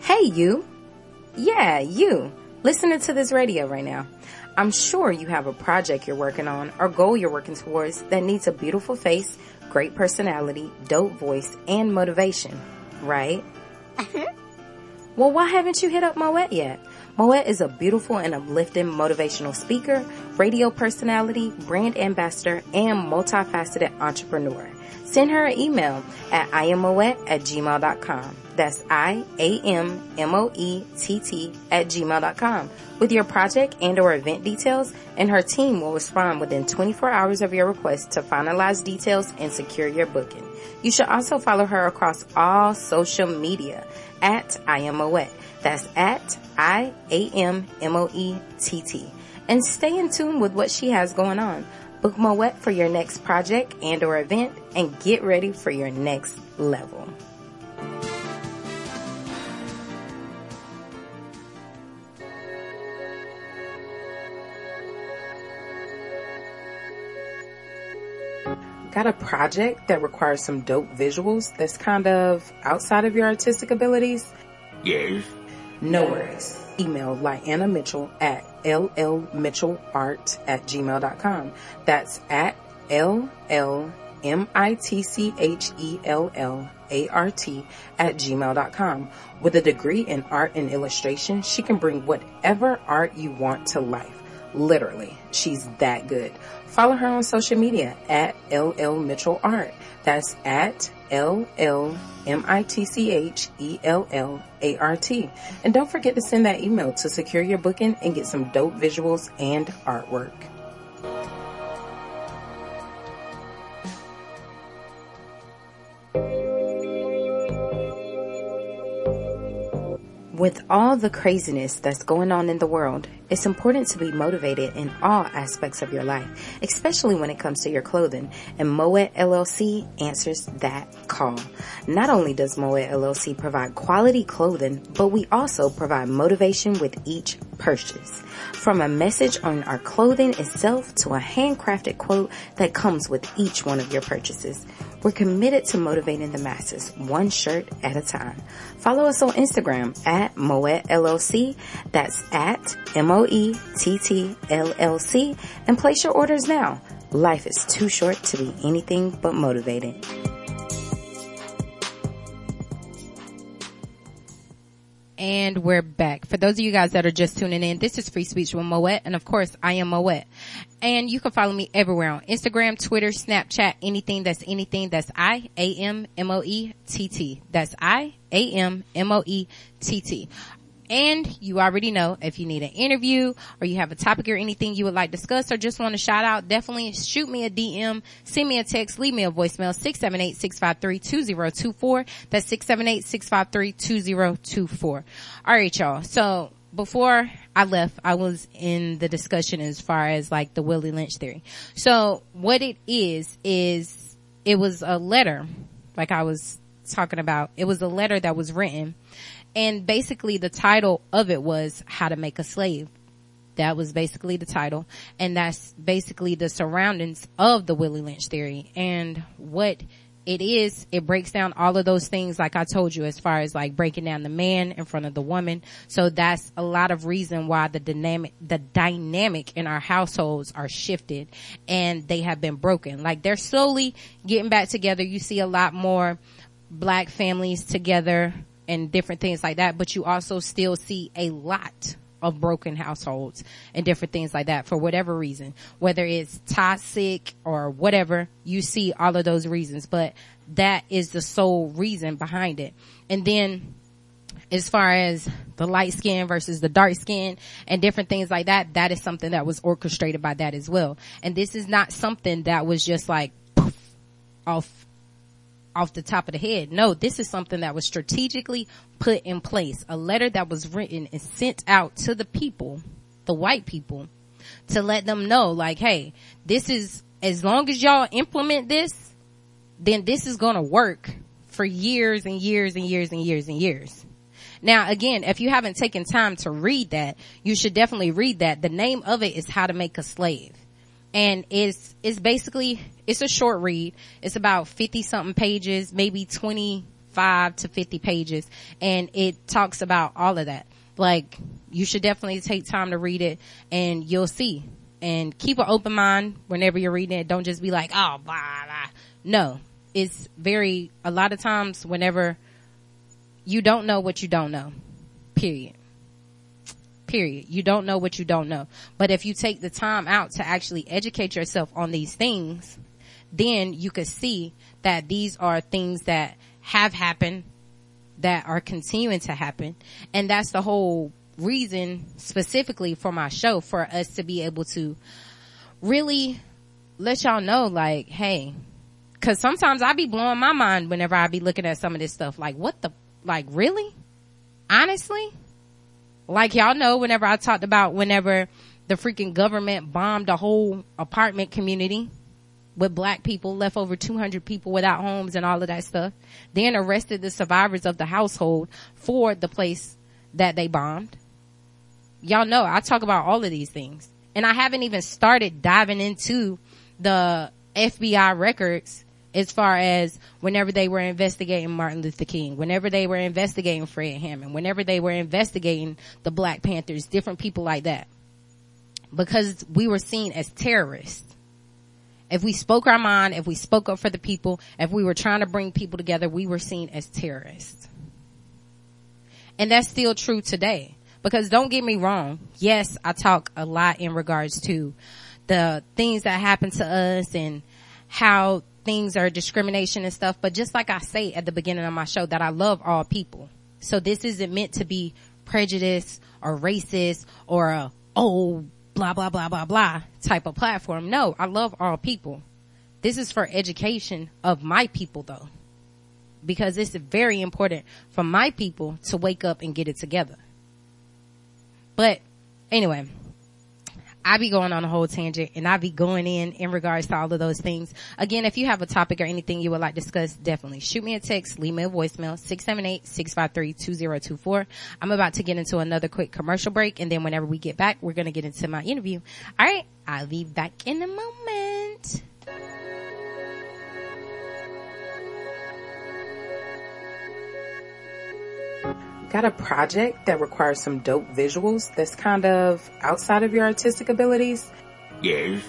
Hey you! Yeah, you! Listening to this radio right now. I'm sure you have a project you're working on or goal you're working towards that needs a beautiful face, great personality, dope voice, and motivation, right? Mm-hmm. well, why haven't you hit up Moett yet? Moett is a beautiful and uplifting motivational speaker, radio personality, brand ambassador, and multifaceted entrepreneur. Send her an email at iammoett at gmail.com. That's I-A-M-M-O-E-T-T at gmail.com with your project and or event details and her team will respond within 24 hours of your request to finalize details and secure your booking. You should also follow her across all social media at I am Moett. That's at I-A-M-M-O-E-T-T. And stay in tune with what she has going on. Book Moett for your next project and or event and get ready for your next level. Got a project that requires some dope visuals that's kind of outside of your artistic abilities? Yes. No worries. Email Lyanna Mitchell at llmitchellart at gmail.com. That's at L-L-M-I-T-C-H-E-L-L-A-R-T at gmail.com. With a degree in art and illustration, she can bring whatever art you want to life. Literally, she's that good. Follow her on social media at LL Mitchell Art. That's at L L M I T C H E L L A R T. And don't forget to send that email to secure your booking and get some dope visuals and artwork. With all the craziness that's going on in the world, it's important to be motivated in all aspects of your life, especially when it comes to your clothing. And Moett LLC answers that call. Not only does Moett LLC provide quality clothing, but we also provide motivation with each purchase. From a message on our clothing itself to a handcrafted quote that comes with each one of your purchases. We're committed to motivating the masses, one shirt at a time. Follow us on Instagram at Moett LLC. That's at M-O-E-T-T-L-L-C and place your orders now. Life is too short to be anything but motivated. And we're back. For those of you guys that are just tuning in, this is Free Speech with Moett, and of course, I am Moett. And you can follow me everywhere on Instagram, Twitter, Snapchat, anything that's anything that's I A M M O E T T. That's I A M M O E T T. And you already know if you need an interview or you have a topic or anything you would like to discuss or just want to shout out, definitely shoot me a DM, send me a text, leave me a voicemail, 678-653-2024. That's 678-653-2024. Alright y'all. So before I left, I was in the discussion as far as like the Willie Lynch theory. So what it is, is it was a letter, like I was talking about. It was a letter that was written and basically the title of it was how to make a slave. That was basically the title. And that's basically the surroundings of the Willie Lynch theory and what it is, it breaks down all of those things like I told you as far as like breaking down the man in front of the woman. So that's a lot of reason why the dynamic, the dynamic in our households are shifted and they have been broken. Like they're slowly getting back together. You see a lot more black families together and different things like that, but you also still see a lot of broken households and different things like that for whatever reason, whether it's toxic or whatever, you see all of those reasons, but that is the sole reason behind it. And then as far as the light skin versus the dark skin and different things like that, that is something that was orchestrated by that as well. And this is not something that was just like poof, off off the top of the head. No, this is something that was strategically put in place. A letter that was written and sent out to the people, the white people, to let them know like, hey, this is, as long as y'all implement this, then this is gonna work for years and years and years and years and years. Now again, if you haven't taken time to read that, you should definitely read that. The name of it is How to Make a Slave. And it's, it's basically, it's a short read. It's about 50 something pages, maybe 25 to 50 pages. And it talks about all of that. Like, you should definitely take time to read it and you'll see. And keep an open mind whenever you're reading it. Don't just be like, oh, blah, blah. No. It's very, a lot of times whenever you don't know what you don't know. Period. Period. You don't know what you don't know. But if you take the time out to actually educate yourself on these things, then you could see that these are things that have happened, that are continuing to happen. And that's the whole reason specifically for my show for us to be able to really let y'all know like, hey, cause sometimes I be blowing my mind whenever I be looking at some of this stuff. Like, what the, like really? Honestly? Like y'all know whenever I talked about whenever the freaking government bombed a whole apartment community with black people, left over 200 people without homes and all of that stuff, then arrested the survivors of the household for the place that they bombed. Y'all know I talk about all of these things and I haven't even started diving into the FBI records as far as whenever they were investigating Martin Luther King, whenever they were investigating Fred Hammond, whenever they were investigating the Black Panthers, different people like that. Because we were seen as terrorists. If we spoke our mind, if we spoke up for the people, if we were trying to bring people together, we were seen as terrorists. And that's still true today. Because don't get me wrong. Yes, I talk a lot in regards to the things that happen to us and how things are discrimination and stuff. But just like I say at the beginning of my show that I love all people. So this isn't meant to be prejudice or racist or a, oh, blah, blah, blah, blah, blah type of platform. No, I love all people. This is for education of my people though. Because it's very important for my people to wake up and get it together. But anyway, I be going on a whole tangent and I be going in in regards to all of those things. Again, if you have a topic or anything you would like to discuss, definitely shoot me a text, leave me a voicemail, 678-653-2024. I'm about to get into another quick commercial break and then whenever we get back, we're going to get into my interview. All right. I'll be back in a moment. Got a project that requires some dope visuals that's kind of outside of your artistic abilities? Yes.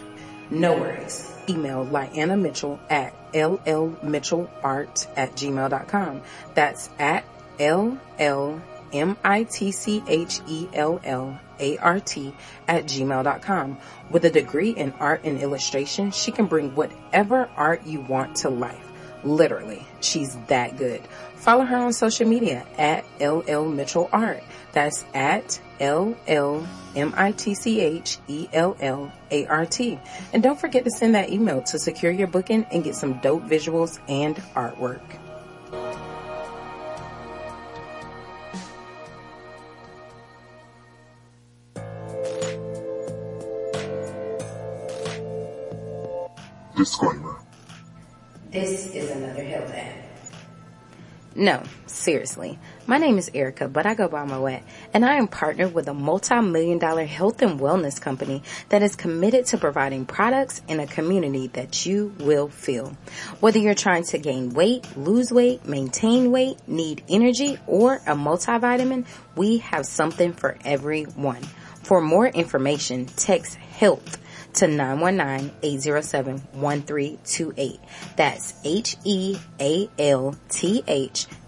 No worries. Email Lyanna Mitchell at llmitchellart at gmail.com. That's at L-L-M-I-T-C-H-E-L-L-A-R-T at gmail.com. With a degree in art and illustration, she can bring whatever art you want to life. Literally, she's that good. Follow her on social media at LL Mitchell Art. That's at L L M I T C H E L L A R T. And don't forget to send that email to secure your booking and get some dope visuals and artwork. Disclaimer. This is another health ad. No, seriously. My name is Erica, but I go by Moett, and I am partnered with a multi-million dollar health and wellness company that is committed to providing products in a community that you will feel. Whether you're trying to gain weight, lose weight, maintain weight, need energy, or a multivitamin, we have something for everyone. For more information, text HEALTH to 919-807-1328. That's H-E-A-L-T-H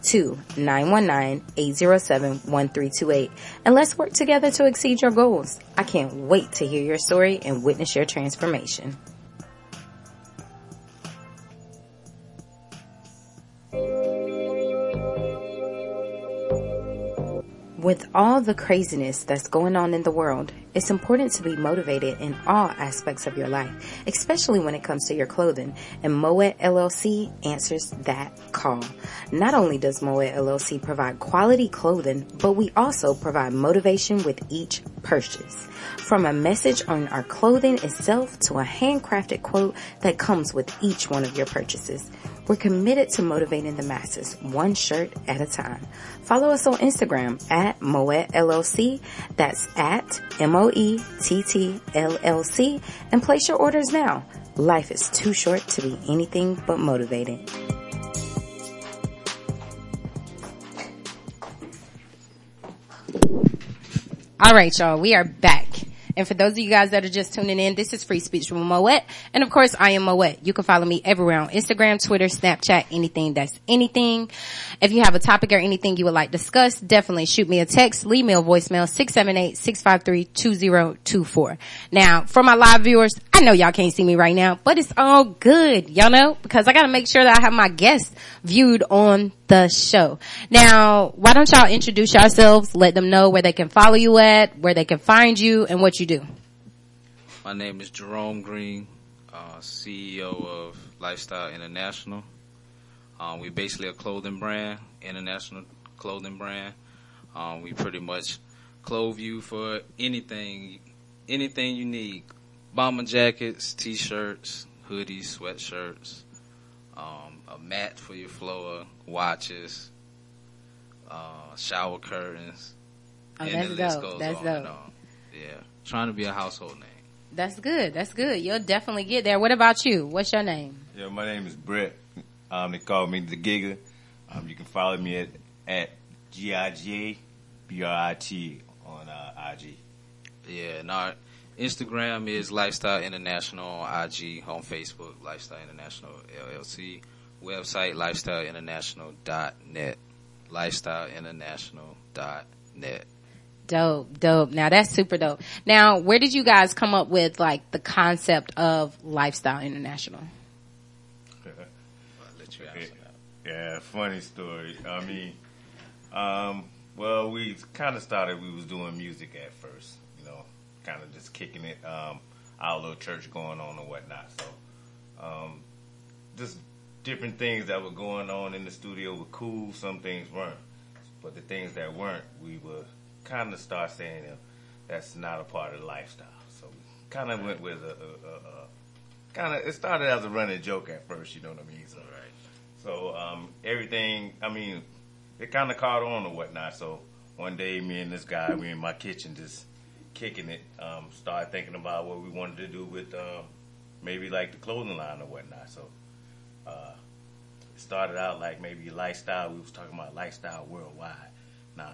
to 919-807-1328 and let's work together to exceed your goals. I can't wait to hear your story and witness your transformation. With all the craziness that's going on in the world, it's important to be motivated in all aspects of your life, especially when it comes to your clothing. And Moett LLC answers that call. Not only does Moett LLC provide quality clothing, but we also provide motivation with each purchase. From a message on our clothing itself to a handcrafted quote that comes with each one of your purchases. We're committed to motivating the masses, one shirt at a time. Follow us on Instagram at Moett LLC. That's at M-O-E-T-T-L-L-C and place your orders now. Life is too short to be anything but motivated. All right, y'all. We are back. And for those of you guys that are just tuning in, this is Free Speech with Moett. And of course, I am Moett. You can follow me everywhere on Instagram, Twitter, Snapchat, anything that's anything. If you have a topic or anything you would like discussed, definitely shoot me a text, leave me a voicemail, 678-653-2024. Now, for my live viewers, I know y'all can't see me right now, but it's all good, y'all know, because I gotta make sure that I have my guests viewed on the show. Now, why don't y'all introduce yourselves, let them know where they can follow you at, where they can find you, and what you do. My name is Jerome Green, uh, CEO of Lifestyle International. Um, we're basically a clothing brand, international clothing brand. Um, we pretty much clothe you for anything, anything you need. Bomber jackets, t-shirts, hoodies, sweatshirts, um, a mat for your floor, watches, uh, shower curtains. Oh, and that's the list dope. goes That's on and dope. on. Yeah. Trying to be a household name. That's good. That's good. You'll definitely get there. What about you? What's your name? Yeah, my name is Brett. Um, they call me the Giga. Um, you can follow me at at G I G A B R I T on uh, IG. Yeah, and our Instagram is Lifestyle International on IG, on Facebook, Lifestyle International LLC, website lifestyleinternational.net, lifestyleinternational.net. Dope, dope. Now that's super dope. Now, where did you guys come up with like the concept of Lifestyle International? I'll let you Okay. Yeah, funny story. I mean, um, well, we kind of started. We was doing music at first, you know, kind of just kicking it. Um, our little church going on and whatnot. So, um, just different things that were going on in the studio were cool. Some things weren't, but the things that weren't, we were kind of start saying that's not a part of the lifestyle. So, we kind of went with a, a, a, a kind of. It started as a running joke at first. You know what I mean? So, Right. so um, everything, I mean, it kind of caught on or whatnot. So one day, me and this guy, we in my kitchen just kicking it. Um, started thinking about what we wanted to do with um, maybe like the clothing line or whatnot. So uh, it started out like maybe lifestyle. We was talking about lifestyle worldwide. Nah,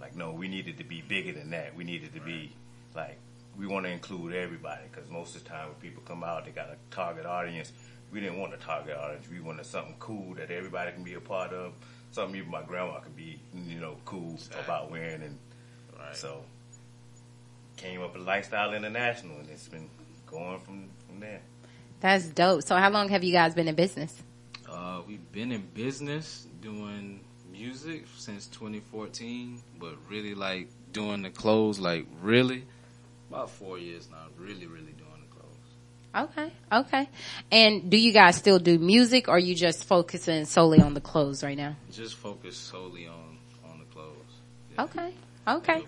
like no, we needed to be bigger than that. We needed to be like we want to include everybody because most of the time when people come out, they got a target audience. We didn't want a target audience. We wanted something cool that everybody can be a part of. Something even my grandma could be, you know, cool about wearing. And Right. so came up with Lifestyle International, and it's been going from from there. That's dope. So how long have you guys been in business? Uh, we've been in business doing music since 2014, but really like doing the clothes, like really about four years now. Really, really doing the clothes. Okay, okay. And do you guys still do music or you just focusing solely on the clothes right now? Just focus solely on on the clothes. Yeah. Okay, okay.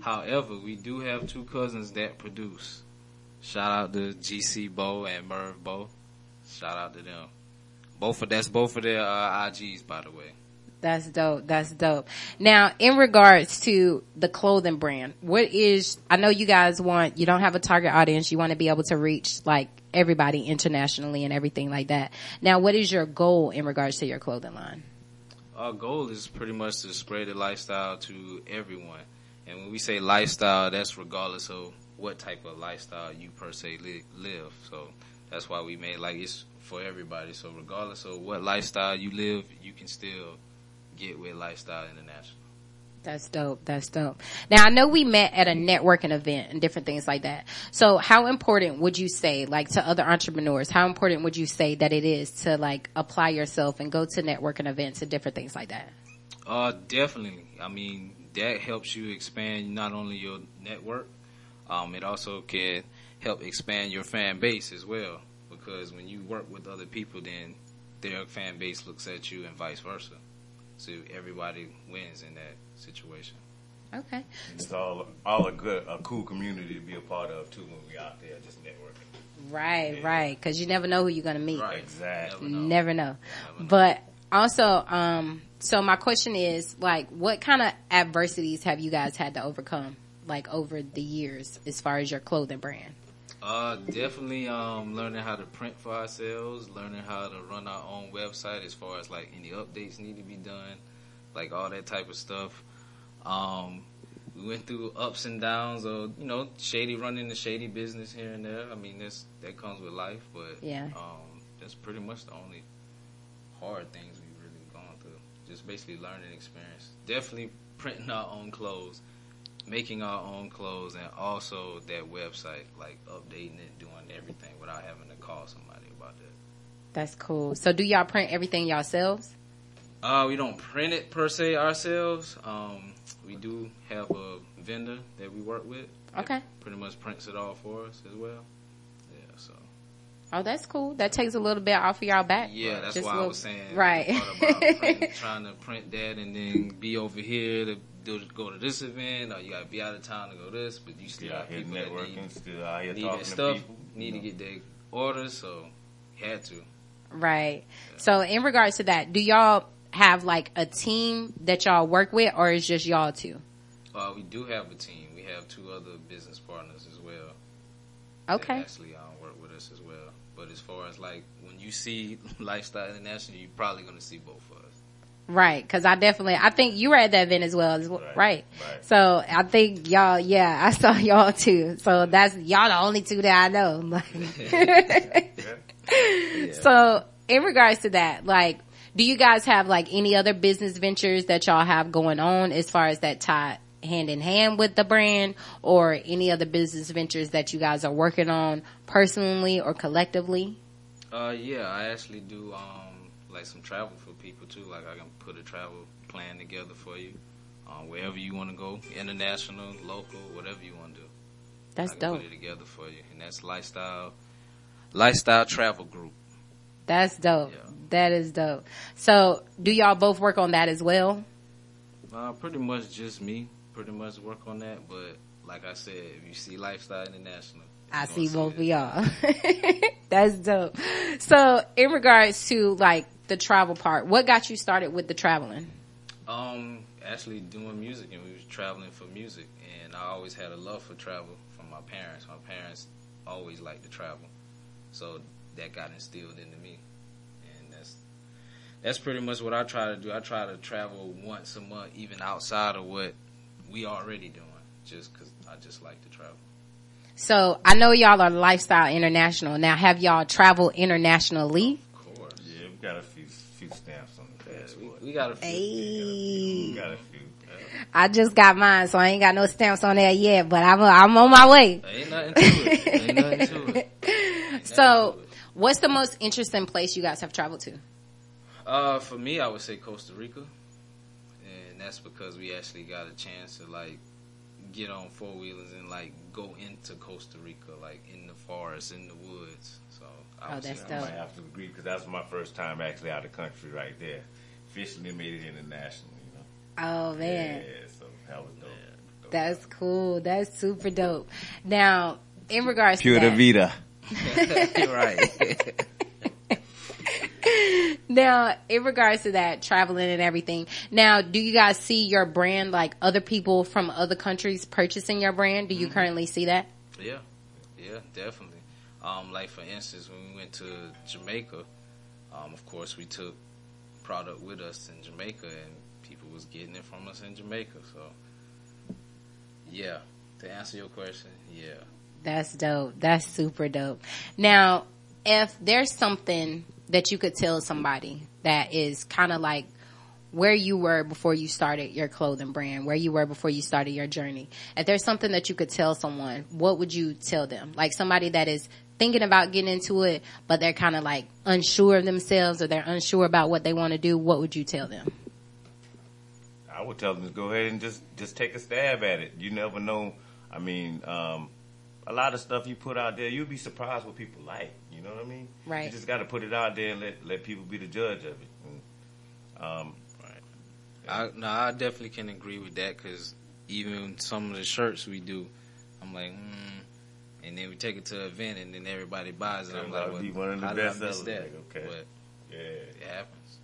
However, we do have two cousins that produce. Shout out to GC Bo and Merv Bo. Shout out to them. Both of that's both of their uh, IGs, by the way. That's dope. That's dope. Now, in regards to the clothing brand, what is, I know you guys want, you don't have a target audience. You want to be able to reach like everybody internationally and everything like that. Now, what is your goal in regards to your clothing line? Our goal is pretty much to spread the lifestyle to everyone. And when we say lifestyle, that's regardless of what type of lifestyle you per se li- live. So that's why we made like it's for everybody. So regardless of what lifestyle you live, you can still get with Lifestyle International. That's dope. That's dope. Now I know we met at a networking event and different things like that. So how important would you say, like to other entrepreneurs, how important would you say that it is to like apply yourself and go to networking events and different things like that? Uh, definitely. I mean, that helps you expand not only your network, um, it also can help expand your fan base as well. Because when you work with other people, then their fan base looks at you and vice versa. So everybody wins in that situation. Okay. It's all all a good, a cool community to be a part of too when we out there just networking. Right, right. Cause you never know who you're going to meet. Right. Exactly. Never know. Never know. Never know. But also, um, so my question is like, what kind of adversities have you guys had to overcome? Like over the years, as far as your clothing brand. Uh, definitely um, learning how to print for ourselves, learning how to run our own website as far as like any updates need to be done, like all that type of stuff. Um, we went through ups and downs of you know shady running the shady business here and there. I mean that's that comes with life, but Yeah. um, that's pretty much the only hard things we've really gone through. Just basically learning experience. Definitely printing our own clothes making our own clothes and also that website, like updating it, doing everything without having to call somebody about that. That's cool. So do y'all print everything yourselves? Uh, we don't print it per se ourselves. Um, we do have a vendor that we work with. Okay. Pretty much prints it all for us as well. Yeah, so. Oh, that's cool. That takes a little bit off of y'all back. Yeah, that's Just why a I little- was saying. Right. print- trying to print that and then be over here to do, go to this event, or you gotta be out of town to go this, but you still Still out have people that need, still out here need talking that to stuff, people. need to get their orders, so had to. Right. So in regards to that, do y'all have like a team that y'all work with or is just y'all two? Uh, we do have a team. We have two other business partners as well. Okay. That actually um, work with us as well. But as far as like when you see Lifestyle International, you're probably going to see both of us. Right. Cause I definitely, I think you were at that event as well. As well right. Right, right. So I think y'all, yeah, I saw y'all too. So that's, y'all the only two that I know. Like- So in regards to that, like, do you guys have like any other business ventures that y'all have going on as far as that tie hand in hand with the brand or any other business ventures that you guys are working on personally or collectively? Uh, yeah, I actually do um, like some travel for people too. Like I can put a travel plan together for you, um, wherever you want to go, international, local, whatever you want to do. That's I can dope. put it together for you, and that's lifestyle, lifestyle travel group. That's dope. Yeah. That is dope. So do y'all both work on that as well? Uh, pretty much just me. Pretty much work on that, but like I said, if you see Lifestyle International, I see both of y'all. That's dope. So in regards to like the travel part, what got you started with the traveling? Um, actually doing music, and we was traveling for music, and I always had a love for travel from my parents. My parents always liked to travel, so that got instilled into me, and that's that's pretty much what I try to do. I try to travel once a month, even outside of what we already doing, just because I just like to travel. So I know y'all are lifestyle international. Now have y'all traveled internationally? Of course, Yeah, we got a we, we got a few. We got a few. I just got mine, so I ain't got no stamps on there yet, but I'm, I'm on my way. Ain't nothing to it. Ain't nothing to it. Ain't nothing So to it. what's the most interesting place you guys have traveled to? Uh, for me, I would say Costa Rica, and that's because we actually got a chance to like get on four wheelers and like go into Costa Rica, like in the forest, in the woods. So I Oh, that's say I might have to agree because that's my first time actually out of the country right there. Officially made it international, you know. Oh man. Yeah, so that was dope. Dope. That's cool. That's super dope. Now, in regards Pura to that, vida. right. now, in regards to that, traveling and everything. Now, do you guys see your brand like other people from other countries purchasing your brand? Do you currently see that? yeah, yeah, definitely. Um, like for instance, when we went to Jamaica, um, of course we took product with us in Jamaica, and people was getting it from us in Jamaica. So, yeah. To answer your question, yeah. That's dope. That's super dope. Now, if there's something that you could tell somebody that is kind of like where you were before you started your clothing brand, where you were before you started your journey. If there's something that you could tell someone, what would you tell them? Like somebody that is thinking about getting into it, but they're kind of like unsure of themselves or they're unsure about what they want to do. What would you tell them? I would tell them to go ahead and just just take a stab at it. You never know. I mean, um, a lot of stuff you put out there, you'll be surprised what people like. You know what I mean? Right. You just got to put it out there and let let people be the judge of it. And, um, I, no, I definitely can agree with that because even some of the shirts we do, I'm like, mm, and then we take it to an event and then everybody buys it. I'm like, out to well, be one of the how did I best miss sellers. that? Like, okay. But yeah. it happens.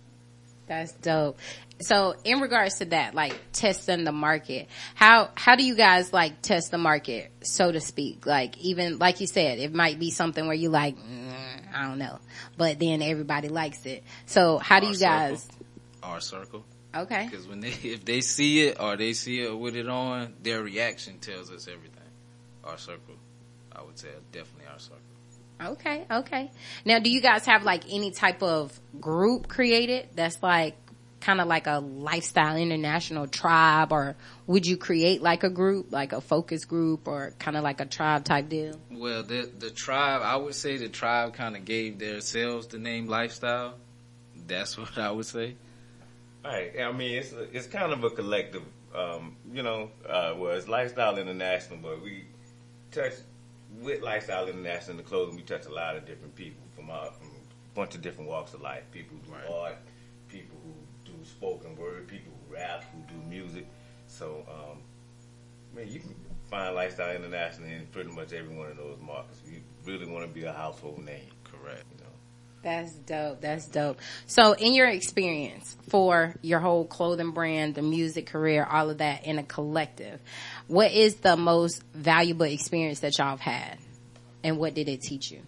That's dope. So in regards to that, like testing the market, how, how do you guys like test the market, so to speak? Like even, like you said, it might be something where you like, mm, I don't know, but then everybody likes it. So how do Our you guys, circle. Our circle. okay. Because when they, if they see it or they see it with it on, their reaction tells us everything. Our circle, I would say, definitely our circle. Okay, okay. Now, do you guys have like any type of group created that's like kind of like a lifestyle international tribe, or would you create like a group, like a focus group, or kind of like a tribe type deal? Well, the the tribe, I would say the tribe kind of gave themselves the name lifestyle. That's what I would say. Right. I mean, it's a, it's kind of a collective. Um, you know, uh, well, it's Lifestyle International, but we touch with Lifestyle International the clothing. We touch a lot of different people from uh, from a bunch of different walks of life. People who do Right. art, people who do spoken word, people who rap, who do music. So, um, man, you can find Lifestyle International in pretty much every one of those markets. You really want to be a household name, Correct. That's dope. That's dope. So, in your experience for your whole clothing brand, the music career, all of that in a collective, what is the most valuable experience that y'all have had, and what did it teach you?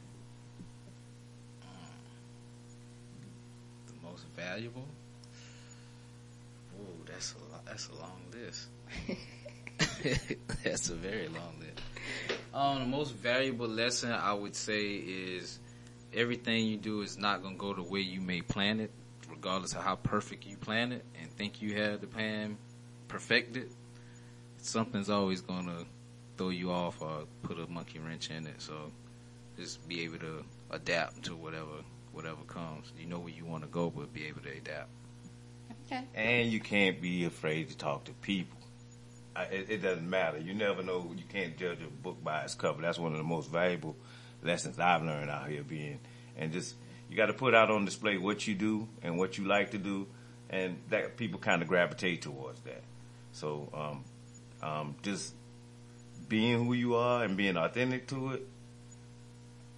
The most valuable. Ooh, that's a that's a long list. that's a very long list. Um, the most valuable lesson I would say is everything you do is not gonna go the way you may plan it, regardless of how perfect you plan it and think you have the plan perfected. Something's always gonna throw you off or put a monkey wrench in it. So just be able to adapt to whatever whatever comes. You know where you want to go, but be able to adapt. Okay. And you can't be afraid to talk to people. I, it, it doesn't matter. You never know. You can't judge a book by its cover. That's one of the most valuable lessons I've learned out here being. And just, you got to put out on display what you do and what you like to do. And that people kind of gravitate towards that. So, um, um, just being who you are and being authentic to it.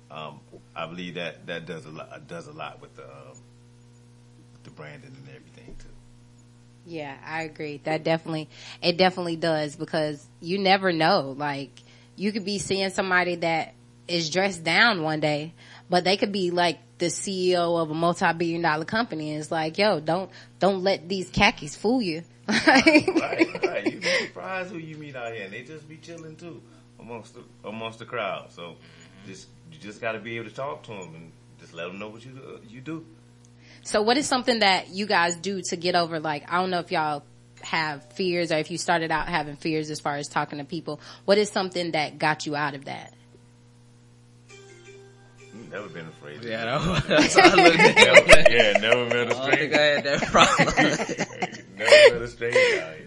Um, I believe that that does a lot, does a lot with the, um, the branding and everything too. Yeah, I agree. That definitely, it definitely does because you never know. Like, you could be seeing somebody that is dressed down one day, but they could be like the CEO of a multi-billion dollar company. And it's like, yo, don't, don't let these khakis fool you. right, right. You be surprised who you meet out here, and they just be chilling too amongst the amongst the crowd. So, mm-hmm. just you just got to be able to talk to them and just let them know what you do, you do. So what is something that you guys do to get over like, I don't know if y'all have fears or if you started out having fears as far as talking to people. What is something that got you out of that? You never been afraid. Yeah, that- that's how I looked at never, it. yeah, never met a I don't think. I had that problem. never met a stranger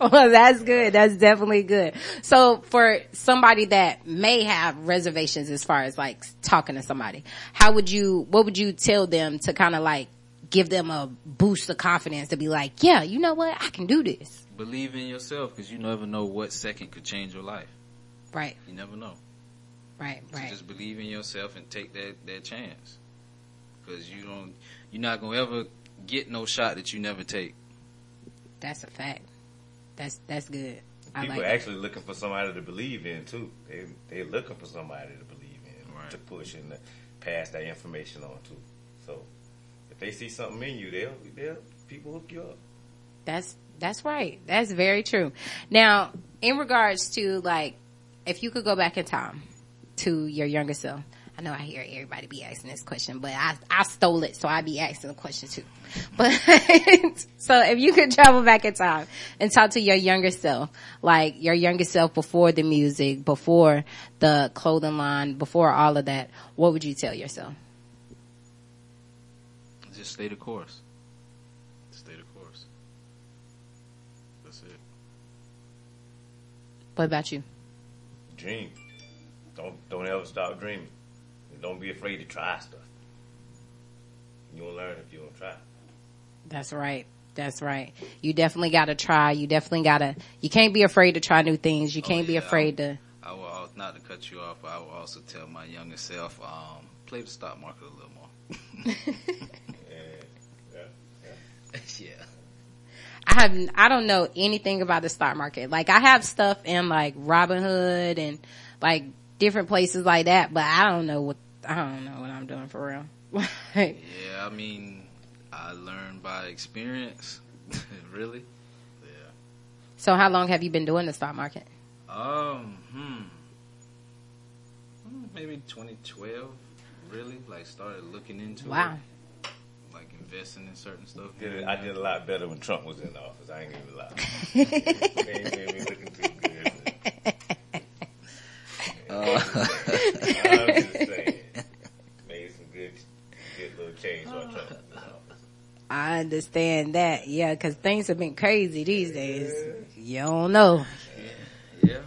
well, that's good. That's definitely good. So for somebody that may have reservations as far as like talking to somebody, how would you, what would you tell them to kind of like give them a boost of confidence to be like, yeah, you know what? I can do this. Believe in yourself because you never know what second could change your life. Right, You never know. Right, So right. just believe in yourself and take that, that chance. Cause you don't, you're not gonna ever get no shot that you never take. That's a fact. That's, that's good. I People like are that. actually looking for somebody to believe in too. They they're looking for somebody to believe in Right. to push and to pass that information on to. So if they see something in you, they'll they'll people hook you up. That's that's right. That's very true. Now, in regards to like, if you could go back in time to your younger self, I know I hear everybody be asking this question, but I, I stole it, so I be asking the question too. But, so if you could travel back in time and talk to your younger self, like your younger self before the music, before the clothing line, before all of that, what would you tell yourself? Just stay the course. Stay the course. That's it. What about you? Dream. Don't don't ever stop dreaming. And don't be afraid to try stuff. You won't learn if you don't try. That's right. That's right. You definitely gotta try. You definitely gotta, you can't be afraid to try new things. You can't be yeah. afraid to, I will al- not to cut you off. But I will also tell my younger self, um, play the stock market a little more. Yeah. Yeah. yeah. I have, I don't know anything about the stock market. Like I have stuff in like Robinhood and like different places like that, but I don't know what, I don't know what I'm doing for real. Like, Yeah, I mean, I learned by experience. really? Yeah. so how long have you been doing the stock market? Um, hmm. Hmm, Maybe 2012, really? Like, started looking into Wow. it. Like, investing in certain stuff. Did it, I did a lot better when Trump was in office. I ain't even lie. They ain't made me looking too good. I'm just saying. Made some good, good little change while Trump was in office. I understand that. Yeah, cause things have been crazy these days. You don't know. Yeah.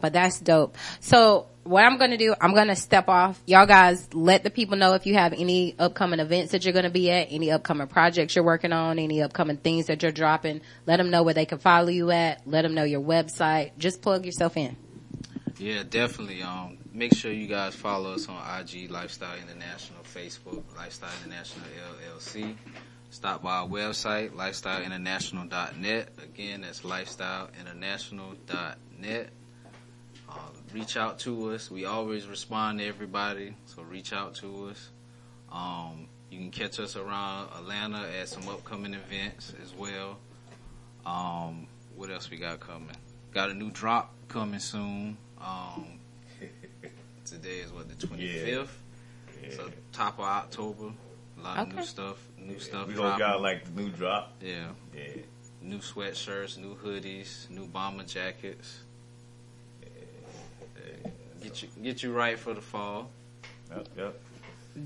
But that's dope. So what I'm gonna do, I'm gonna step off. Y'all guys let the people know if you have any upcoming events that you're gonna be at, any upcoming projects you're working on, any upcoming things that you're dropping. Let them know where they can follow you at. Let them know your website. Just plug yourself in. Yeah, definitely. Um, make sure you guys follow us on IG Lifestyle International, Facebook Lifestyle International LLC. Stop by our website lifestyleinternational.net. Again, that's lifestyleinternational.net. Uh, reach out to us. We always respond to everybody, so reach out to us. Um, you can catch us around Atlanta at some upcoming events as well. Um, what else we got coming? Got a new drop coming soon. Um, today is what the twenty fifth. So top of October. A lot of Okay. new stuff. New stuff. We hope dropping. y'all like the new drop. Yeah. Yeah. New sweatshirts, new hoodies, new bomber jackets. Get you get you right for the fall. Yep, yep.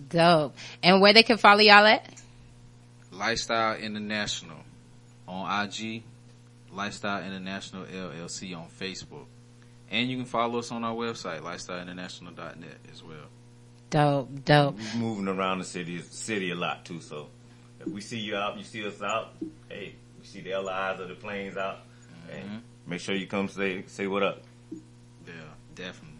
Dope. And where they can follow y'all at? Lifestyle International on IG, Lifestyle International LLC on Facebook. And you can follow us on our website, lifestyleinternational.net as well. Dope, dope. We moving around the city city a lot too. So if we see you out, you see us out. Hey, we see the LIs of the planes out. Hey, mm-hmm. make sure you come say say what up. Yeah, definitely.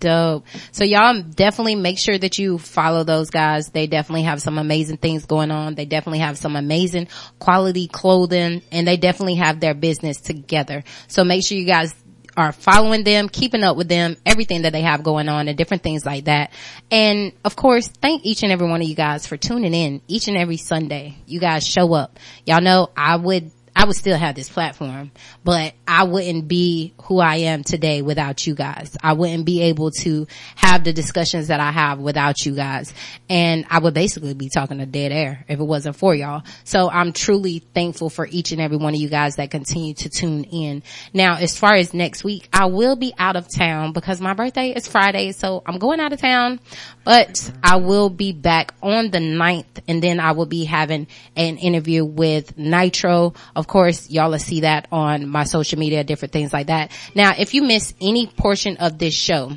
Dope. So y'all definitely make sure that you follow those guys. They definitely have some amazing things going on. They definitely have some amazing quality clothing and they definitely have their business together. So make sure you guys are following them, keeping up with them, everything that they have going on and different things like that. And of course, thank each and every one of you guys for tuning in each and every Sunday. You guys show up. Y'all know I would I would still have this platform, but I wouldn't be who I am today without you guys. I wouldn't be able to have the discussions that I have without you guys. And I would basically be talking to dead air if it wasn't for y'all. So I'm truly thankful for each and every one of you guys that continue to tune in. Now, as far as next week, I will be out of town because my birthday is Friday. So I'm going out of town, but I will be back on the 9th and then I will be having an interview with Nitro. Of course, y'all will see that on my social media, different things like that. Now, if you miss any portion of this show,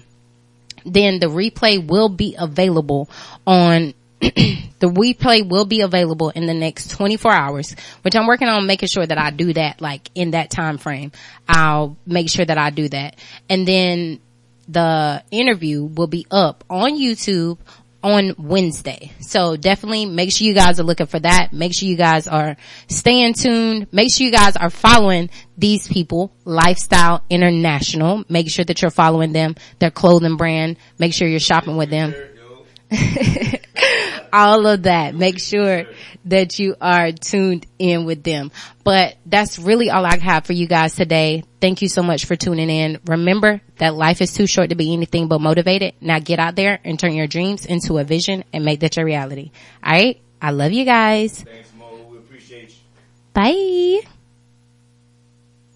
then the replay will be available on the replay will be available in the next 24 hours, which I'm working on making sure that I do that like in that time frame. I'll make sure that I do that. And then the interview will be up on YouTube on Wednesday. So definitely make sure you guys are looking for that. Make sure you guys are staying tuned. Make sure you guys are following these people, Lifestyle International. Make sure that you're following them, their clothing brand. Make sure you're shopping with them. all of that. Make sure that you are tuned in with them. But that's really all I have for you guys today. Thank you so much for tuning in. Remember that life is too short to be anything but motivated. Now get out there and turn your dreams into a vision and make that your reality. All right. I love you guys. Thanks, Mo. We appreciate you. Bye.